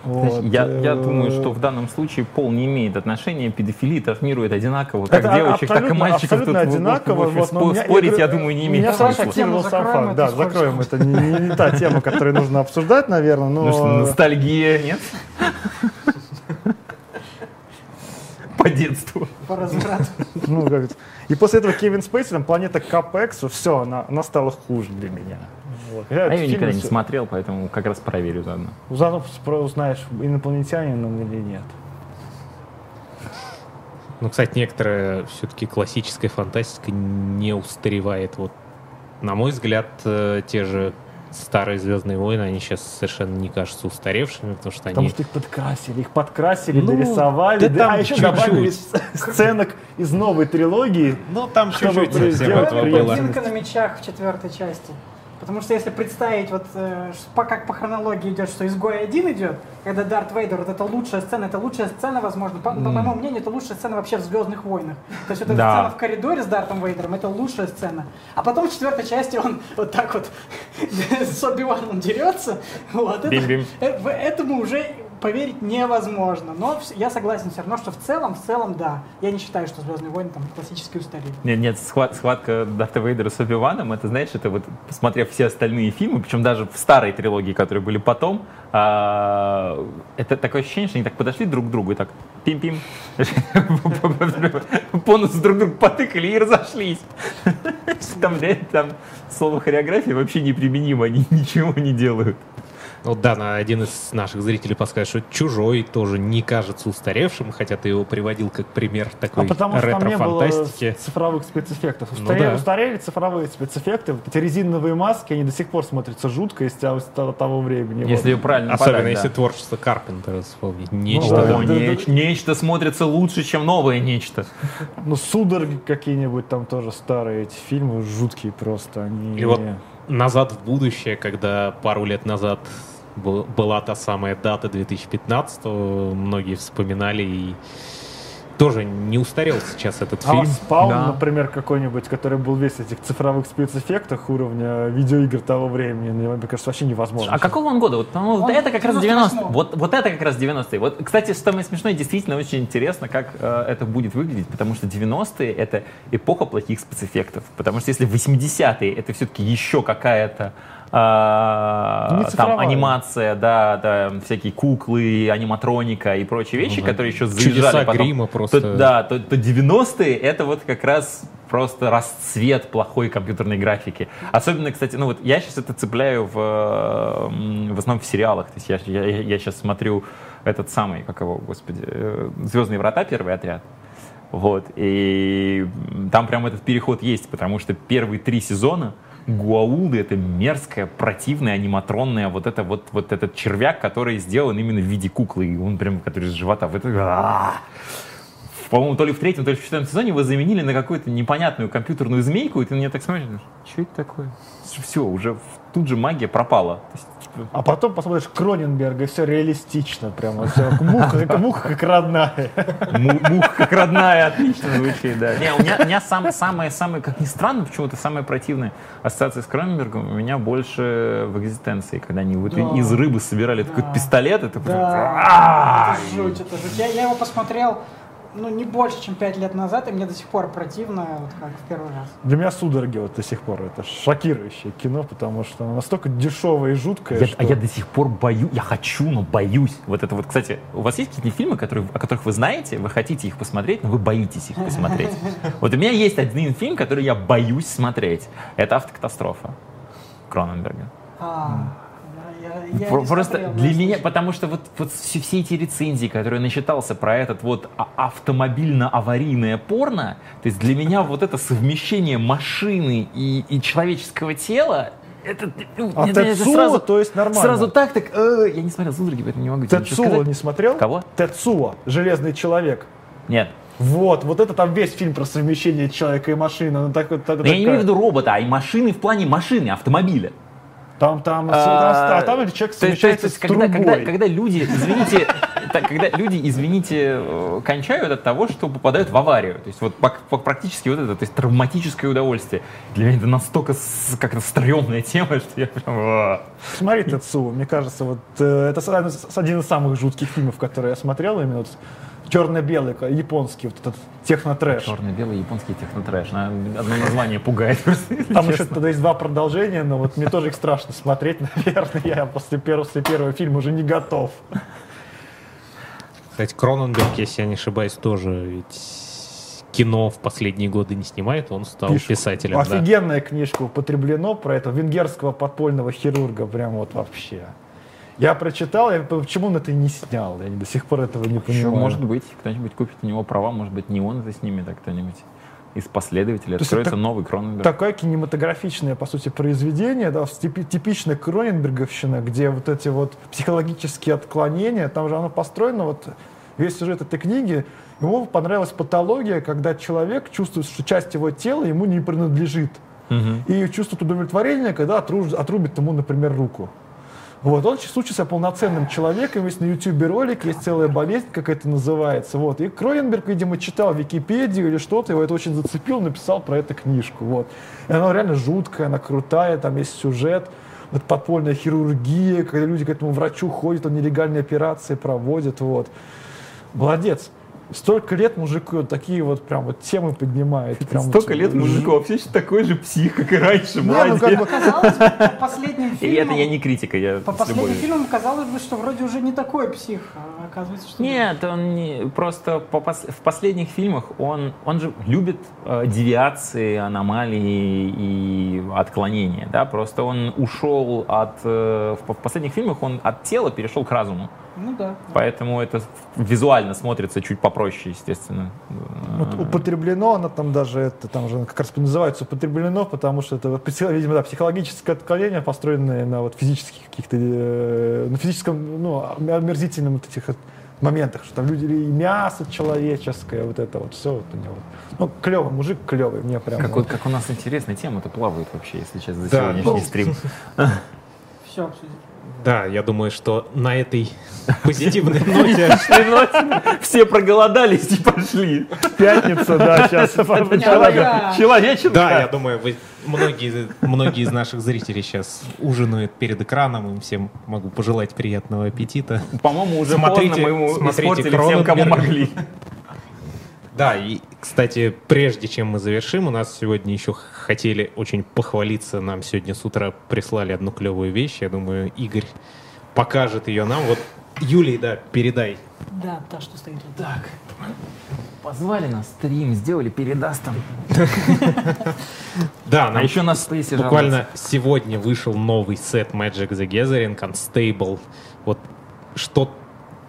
Вот, Я, я э, думаю, что в данном случае пол не имеет отношения, педофилия травмирует одинаково, как Это девочек, так и мальчиков. абсолютно Тут одинаково, вот, у меня- спорить, я говорю, думаю, не имеет меня смысла. Саша Тему закроем, Да, закроем. Это не, не- не та тема, которую нужно обсуждать, наверное, но... Ну что, ностальгия, нет? По детству. По разврату. Ну, как это. И после этого Кевин Спейси, там, планета Капекс, все, она, она стала хуже для меня. Вот. А я ее никогда не смотрел, поэтому как раз проверю заодно. Заодно узнаешь, инопланетянин он или нет. Ну, кстати, некоторая все-таки классическая фантастика не устаревает. Вот, на мой взгляд, э, те же старые Звездные войны, они сейчас совершенно не кажутся устаревшими, потому что Потому они... что их подкрасили, их подкрасили, Ну, дорисовали, да да, там а еще чуть-чуть. добавили сценок из новой трилогии. Ну, там чуть-чуть совсем этого было. На мечах в четвертой части. Потому что если представить, вот э, как по хронологии идет, что изгой один идет, когда Дарт Вейдер, вот это лучшая сцена, это лучшая сцена, возможно, по, по моему мнению, это лучшая сцена вообще в Звездных войнах. То есть вот эта Да. сцена в коридоре с Дартом Вейдером, это лучшая сцена. А потом в четвертой части он вот так вот с Оби-Ваном дерется. Вот, это, Бим-бим. э, этому уже поверить невозможно. Но я согласен все равно, что в целом, в целом, да. Я не считаю, что Звездные войны там классически устарели. Нет, нет, схват- схватка Дарта Вейдера с Оби-Ваном, это, знаешь, это вот, посмотрев все остальные фильмы, причем даже в старой трилогии, которые были потом, а, это такое ощущение, что они так подошли друг к другу и так пим-пим, по носу друг друга потыкали и разошлись. Там, там слово хореография вообще неприменимо, они ничего не делают. Вот да, на один из наших зрителей подскажет, что «Чужой» тоже не кажется устаревшим, хотя ты его приводил как пример А такой потому что там не было ретро-фантастики. цифровых спецэффектов. Ну Устарели, да. устарели цифровые спецэффекты. Вот эти резиновые маски, они до сих пор смотрятся жутко из того, того- времени. Если Вот. правильно Особенно подать, если да. творчество Карпентера вспомнить. Нечто да. там. О, неч- нечто смотрится лучше, чем новое нечто. Ну, судороги какие-нибудь там тоже старые эти фильмы, жуткие просто. Они... И вот назад в будущее, когда пару лет назад была та самая дата 2015, многие вспоминали и тоже не устарел сейчас этот А фильм. Спаун, Да. например, какой-нибудь, который был весь в этих цифровых спецэффектах уровня видеоигр того времени, ну, мне кажется, вообще невозможно. А какого он года? Вот, по-моему, Он это как раз 98-го. 90 вот, вот это как раз 90-е. Вот, кстати, что самое смешное, действительно очень интересно, как э, это будет выглядеть, потому что 90-е — это эпоха плохих спецэффектов. Потому что если 80-е — это все-таки еще какая-то а, там анимация, да, да, всякие куклы, аниматроника и прочие вещи, которые еще заезжали Чудеса потом. грима просто. То- да, то, то 90-е это вот как раз просто расцвет плохой компьютерной графики. Особенно, кстати, ну вот я сейчас это цепляю в, в основном в сериалах. То есть я, я, я сейчас смотрю этот самый, как его, господи, э, «Звездные врата», первый отряд. Вот, и там прям этот переход есть, потому что первые три сезона Гуаулды это мерзкая, противная, аниматронная, вот это вот, вот этот червяк, который сделан именно в виде куклы, и он прям, который из живота. Вот это, а-а-а. По-моему, то ли в третьем, то ли в четвертом сезоне его заменили на какую-то непонятную компьютерную змейку, и ты на нее так смотришь, что это такое? Все, уже тут же магия пропала. То есть, А потом посмотришь Кроненберга, и все реалистично, прямо все, муха, как муха, как родная. Му- Мух как родная, отлично звучит, да. Не, у меня, у меня сам, самое, самое, как ни странно, почему-то самая противная ассоциация с Кроненбергом у меня больше в экзистенции, когда они вот Да. из рыбы собирали такой Да. пистолет, это прям- Да, это жуть, это жуть. Я, я его посмотрел, ну, не больше, чем пять лет назад, и мне до сих пор противно, вот как в первый раз. Для меня судороги вот до сих пор. Это шокирующее кино, потому что оно настолько дешевое и жуткое, Я- что... а я до сих пор боюсь, я хочу, но боюсь. Вот это вот, кстати, у вас есть какие-то фильмы, которые, о которых вы знаете, вы хотите их посмотреть, но вы боитесь их посмотреть? Вот у меня есть один фильм, который я боюсь смотреть. Это «Автокатастрофа» Кроненберга. Я- Просто смотрел, но для меня, слышал. потому что вот, вот все, все эти рецензии, которые я начитался про этот вот а- автомобильно-аварийное порно, то есть для меня вот это совмещение машины и, и человеческого тела, это, ну, А мне Тецуо, сразу, то есть нормально. сразу так, так, э, я не смотрел «Судороги», поэтому не могу тебе ничего Тецуо сказать. не смотрел? Кого? Тецуо, Железный человек. Нет. Вот, вот это там весь фильм про совмещение человека и машины. Ну, так, вот, так- Но я не имею в виду робота, а и машины в плане машины, автомобиля. Там, там, А, там, а там человек совмещается то есть, с когда, трубой. когда, когда люди, извините, так, когда люди, извините, э, кончают от того, что попадают в аварию. То есть вот практически вот это, то есть травматическое удовольствие. Для меня это настолько как-то стрёмная тема, что я прям... а. Смотри, Тецуо, мне кажется, вот э, это один из самых жутких фильмов, которые я смотрел, именно вот черно-белый, японский, вот этот технотрэш. Черно-белый японский технотрэш. На- Одно название пугает Там еще тогда есть два продолжения, но вот мне тоже их страшно смотреть, наверное. Я после первого, после первого фильма уже не готов. Кстати, Кроненберг, если я не ошибаюсь, тоже ведь кино в последние годы не снимает, он стал Пишут. писателем. да. Офигенная книжка употреблено про этого венгерского подпольного хирурга, прям вот вообще. Я прочитал, я почему он это не снял? Я до сих пор этого не Еще, понимаю. может быть, кто-нибудь купит у него права, может быть, не он это снимет, а кто-нибудь из последователей. есть Откроется это новый Кроненберг. Такое кинематографичное, по сути, произведение, да, типи- типичная Кроненберговщина, где вот эти вот психологические отклонения, там же оно построено, вот весь сюжет этой книги, ему понравилась патология, когда человек чувствует, что часть его тела ему не принадлежит. Мгм. И чувствует удовлетворение, когда отруб- отрубит ему, например, руку. Вот, он чувствует себя полноценным человеком, есть на ютубе ролик, есть целая болезнь, как это называется. Вот. И Кроненберг, видимо, читал Википедию или что-то, его это очень зацепило, написал про эту книжку. Вот. И она реально жуткая, она крутая, там есть сюжет, вот подпольная хирургия, когда люди к этому врачу ходят, он нелегальные операции проводит. Вот. Молодец. Столько лет мужику вот такие вот прям вот темы поднимает. Прям Столько вот лет мужику, еще такой же псих, как и раньше, Не, ну как бы- Казалось бы, по последним И это фильмам... я не критика, я По последним любовью. фильмам казалось бы, что вроде уже не такой псих, а оказывается, что... Нет, он не, просто по пос- в последних фильмах он, он же любит э, девиации, аномалии и отклонения, да, просто он ушел от, э, в последних фильмах он от тела перешел к разуму, Ну да. поэтому это визуально смотрится чуть попроще, естественно. Вот употреблено, она там даже, это там же как раз называется употреблено, потому что это, видимо, да, психологическое отклонение, построенное на вот физических каких-то, э, на физическом, ну, омерзительном вот этих моментах, что там люди, и мясо человеческое, вот это вот все вот у него. Ну, клевый, мужик клевый, мне прям. Как, вот. как у нас интересная тема-то плавает вообще, если честно, за Да. сегодняшний стрим. Все обсудили. Да, я думаю, что на этой позитивной ноте Все проголодались и пошли. Пятница, да, сейчас. Человек. Человеченко. Да, я думаю, многие, многие из наших зрителей сейчас ужинают перед экраном. Им всем могу пожелать приятного аппетита. По-моему, уже Смотрите- поздно мы ему смотрите всем, кому могли. Да, и, кстати, прежде чем мы завершим, у нас сегодня еще хотели очень похвалиться. Нам сегодня с утра прислали одну клевую вещь. Я думаю, Игорь покажет ее нам. Вот, Юлий, да, передай. Да, та, что стоит вот так. Позвали на стрим, сделали передаст там. Да, А еще на стейсе буквально сегодня вышел новый сет Magic the Gathering Unstable. Вот что,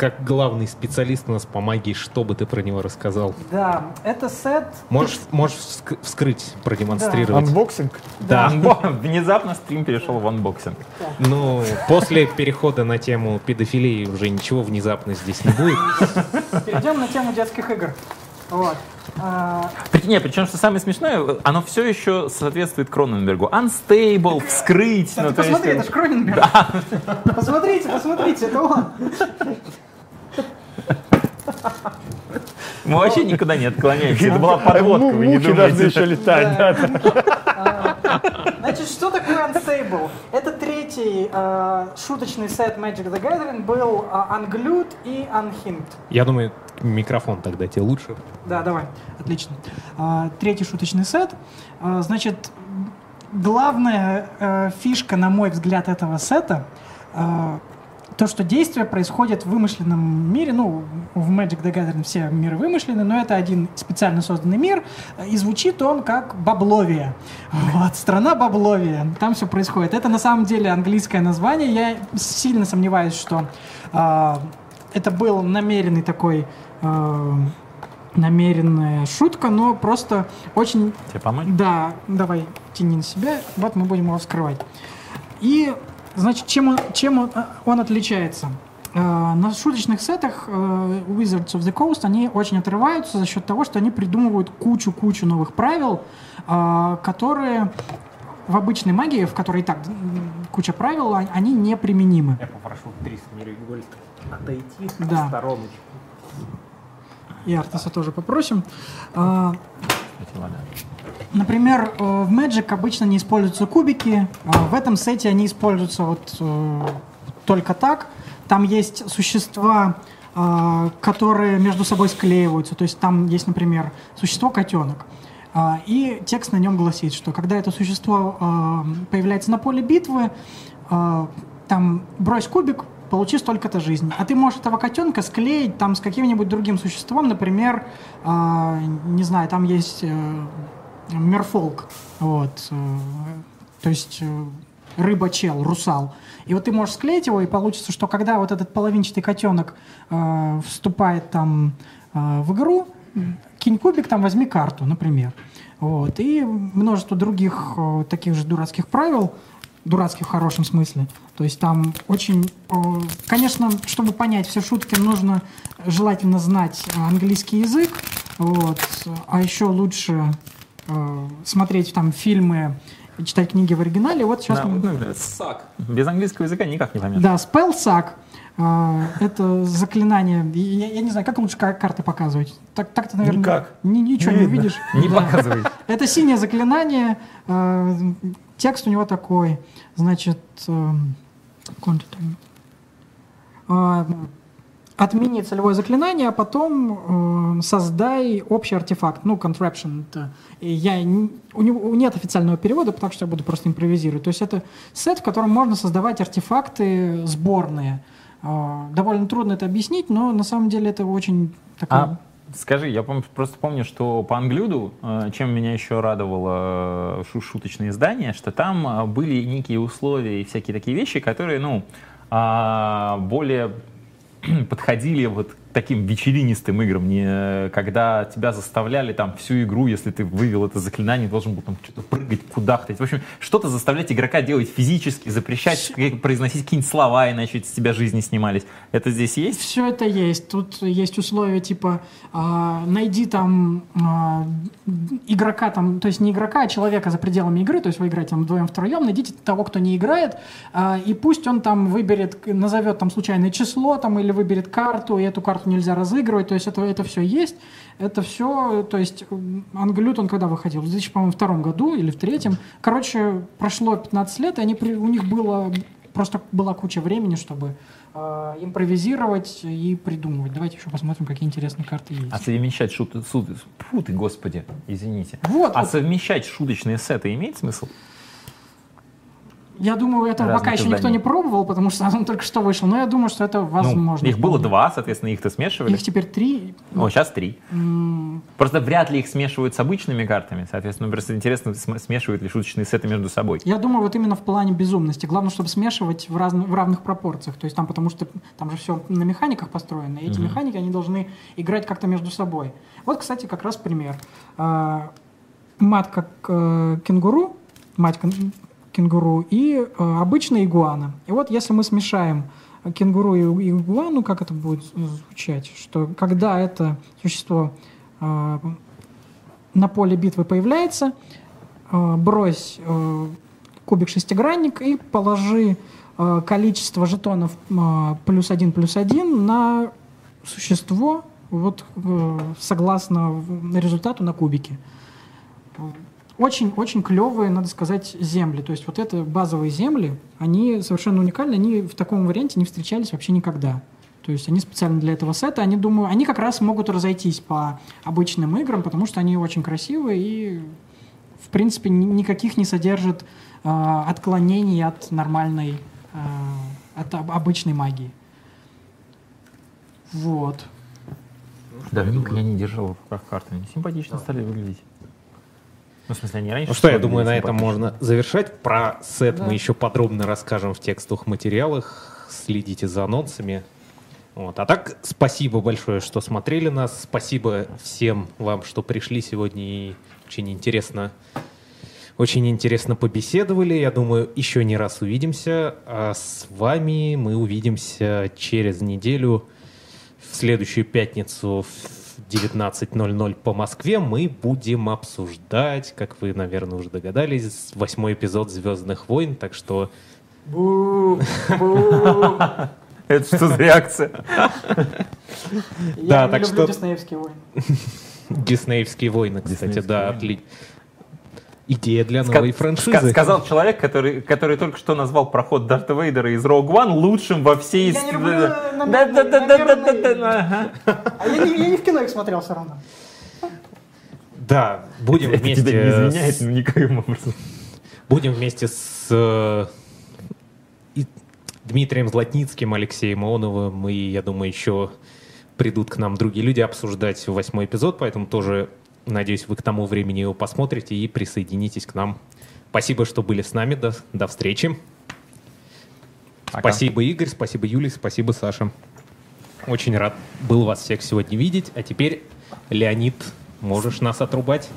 как главный специалист у нас по магии, что бы ты про него рассказал? Да, это сет. Можешь, можешь вск- вскрыть, продемонстрировать? Unboxing. Да. Внезапно стрим перешел в unboxing. Ну, после перехода на тему педофилии уже ничего внезапно здесь не будет. Перейдем на тему детских игр. Вот. А, При- Не, причем, что самое смешное, оно все еще соответствует Кроненбергу. Unstable, вскрыть. да ну, ты то есть, посмотри, это ж Кроненберг. Посмотрите, посмотрите, это он. Мы вообще никуда не отклоняемся. Это была подводка, вы не Мухи должны еще думаете. летать. Значит, что такое Unstable? Это третий э, шуточный сет Magic the Gathering был э, Unglued и Unhinged. Я думаю, микрофон тогда тебе лучше. Да, давай. Отлично. А, Третий шуточный сет. А, Значит, главная э, фишка, на мой взгляд, этого сета а, то, что действие происходит в вымышленном мире, ну, в Magic the Gathering все миры вымышлены, но это один специально созданный мир, и звучит он как Бабловия. Вот, страна Бабловия, там все происходит. Это на самом деле английское название, я сильно сомневаюсь, что а, это был намеренный такой а, намеренная шутка, но просто очень Тебе помочь? да, давай, тяни на себя. Вот мы будем его вскрывать. И, значит, чем он, чем он, а, он отличается? Э, На шуточных сетах э, Wizards of the Coast они очень отрываются за счет того, что они придумывают кучу-кучу новых правил, э, которые в обычной магии, в которой и так куча правил, а- они неприменимы. Я попрошу Трис Миригольд отойти Да. стороночку. И Артаса тоже попросим. Э, Кстати, ладно. Например, э, в Magic обычно не используются кубики, а в этом сете они используются вот э, только так. Там есть существа, э, которые между собой склеиваются. То есть там есть, например, существо котенок. И текст на нем гласит, что когда это существо э, появляется на поле битвы, э, там брось кубик, получи столько-то жизни. А ты можешь этого котенка склеить там с каким-нибудь другим существом, например, э, не знаю, там есть э, мерфолк, вот, э, то есть э, рыба-чел, русал. И вот ты можешь склеить его, и получится, что когда вот этот половинчатый котенок э, вступает там э, в игру, кинь кубик, там возьми карту, например. Вот. И множество других э, таких же дурацких правил, дурацких в хорошем смысле. То есть там очень... э, Конечно, чтобы понять все шутки, нужно желательно знать английский язык, вот. а еще лучше смотреть там фильмы, читать книги в оригинале. Вот сейчас Да, мы... ну, да, Сак. Без английского языка никак не поймешь. Да, spellsuck. э, Это заклинание. Я, я не знаю, как лучше ка- карты показывать. Так, так-то, наверное, Никак. ни- ничего не, Не видно. увидишь. Не Да. показывай. Это синее заклинание. э, Текст у него такой. Значит, э, контент. Э, Отмени целевое заклинание, а потом э, создай общий артефакт. Ну, contraption. это- Я, у него нет официального перевода, потому что я буду просто импровизировать. То есть это сет, в котором можно создавать артефакты сборные. Э, довольно трудно это объяснить, но на самом деле это очень такое... А скажи, я пом- просто помню, что по англюду, э, чем меня еще радовало э, шу- шуточное издание, что там э, были некие условия и всякие такие вещи, которые, ну, а, более подходили вот таким вечеринистым играм, не когда тебя заставляли там всю игру, если ты вывел это заклинание, должен был там что-то прыгать, кудахтать. В общем, что-то заставлять игрока делать физически, запрещать произносить какие-нибудь слова, иначе с тебя жизни снимались. Это здесь есть? Все это есть. Тут есть условия типа э, найди там э, игрока там, то есть не игрока, а человека за пределами игры, то есть вы играете там вдвоем втроем, найдите того, кто не играет, э, и пусть он там выберет, назовет там случайное число там или выберет карту, и эту карту нельзя разыгрывать, то есть это, это все есть. Это все, то есть Англют, он когда выходил? В 2002 году или в третьем. Короче, прошло 15 лет, и они, у них было просто была куча времени, чтобы э, импровизировать и придумывать. Давайте еще посмотрим, какие интересные карты есть. А совмещать шуты, суды, фу ты, господи, извините. Вот, а вот. совмещать шуточные сеты имеет смысл? Я думаю, этого Разных пока еще никто не пробовал, потому что он только что вышел. Но я думаю, что это возможно. Ну, их было два, соответственно, их-то смешивали. Их теперь три. О, сейчас три. М, Просто вряд ли их смешивают с обычными картами, соответственно, просто интересно, см- смешивают ли шуточные сеты между собой. Я думаю, вот именно в плане безумности. Главное, чтобы смешивать в, разно- в равных пропорциях. То есть там, потому что там же все на механиках построено. И эти Мгм. механики, они должны играть как-то между собой. Вот, кстати, как раз пример. А, Мат как э, кенгуру, мать кенгуру и э, обычная игуана. И вот если мы смешаем кенгуру и игуану, как это будет звучать? Что когда это существо э, на поле битвы появляется, э, брось э, кубик шестигранник и положи э, количество жетонов э, плюс один плюс один на существо вот э, согласно результату на кубике. Очень-очень клевые, надо сказать, земли. То есть вот это базовые земли, они совершенно уникальны, они в таком варианте не встречались вообще никогда. То есть они специально для этого сета, они, думаю, они как раз могут разойтись по обычным играм, потому что они очень красивые и, в принципе, ни- никаких не содержат э, отклонений от нормальной, э, от об- обычной магии. Вот. Давненько я не держал в руках карты. Они симпатично стали выглядеть. Ну, в смысле, они раньше... Ну что, я думаю, на этом можно завершать. Про сет Да. мы еще подробно расскажем в текстовых материалах. Следите за анонсами. Вот. А так, спасибо большое, что смотрели нас. Спасибо всем вам, что пришли сегодня и очень интересно, очень интересно побеседовали. Я думаю, еще не раз увидимся. А с вами мы увидимся через неделю в следующую пятницу в 19.00 по Москве мы будем обсуждать, как вы, наверное, уже догадались, восьмой эпизод «Звездных войн», так что. Это что за реакция? Я Да, не так люблю что- диснеевские войны. диснеевские войны, кстати, Диснеевские да, войны. Идея для Ска- новой ска- франшизы. Сказал человек, который, который только что назвал проход Дарта Вейдера из Rogue One лучшим во всей... Я не ист- люблю Да, да, да, да, да, да, да. А я не, я не в кино их смотрел все равно. Да, будем Это вместе, тебя не с, ну, никаким образом. будем вместе с э, и Дмитрием Златницким, Алексеем Ионовым и, я думаю, еще придут к нам другие люди обсуждать восьмой эпизод, поэтому тоже, надеюсь, вы к тому времени его посмотрите и присоединитесь к нам. Спасибо, что были с нами. До, до встречи. Пока. Спасибо, Игорь, спасибо, Юлий, спасибо, Саша. Очень рад был вас всех сегодня видеть. А теперь, Леонид, можешь нас отрубать?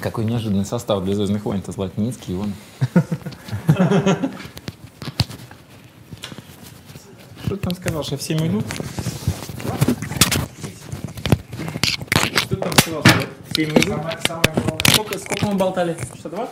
Какой неожиданный состав для «Звездных войн» это Златницкий, он. Что ты там сказал, что в 7 минут? Что ты там сказал, что в 7 минут? Сколько, сколько мы болтали? Что, два?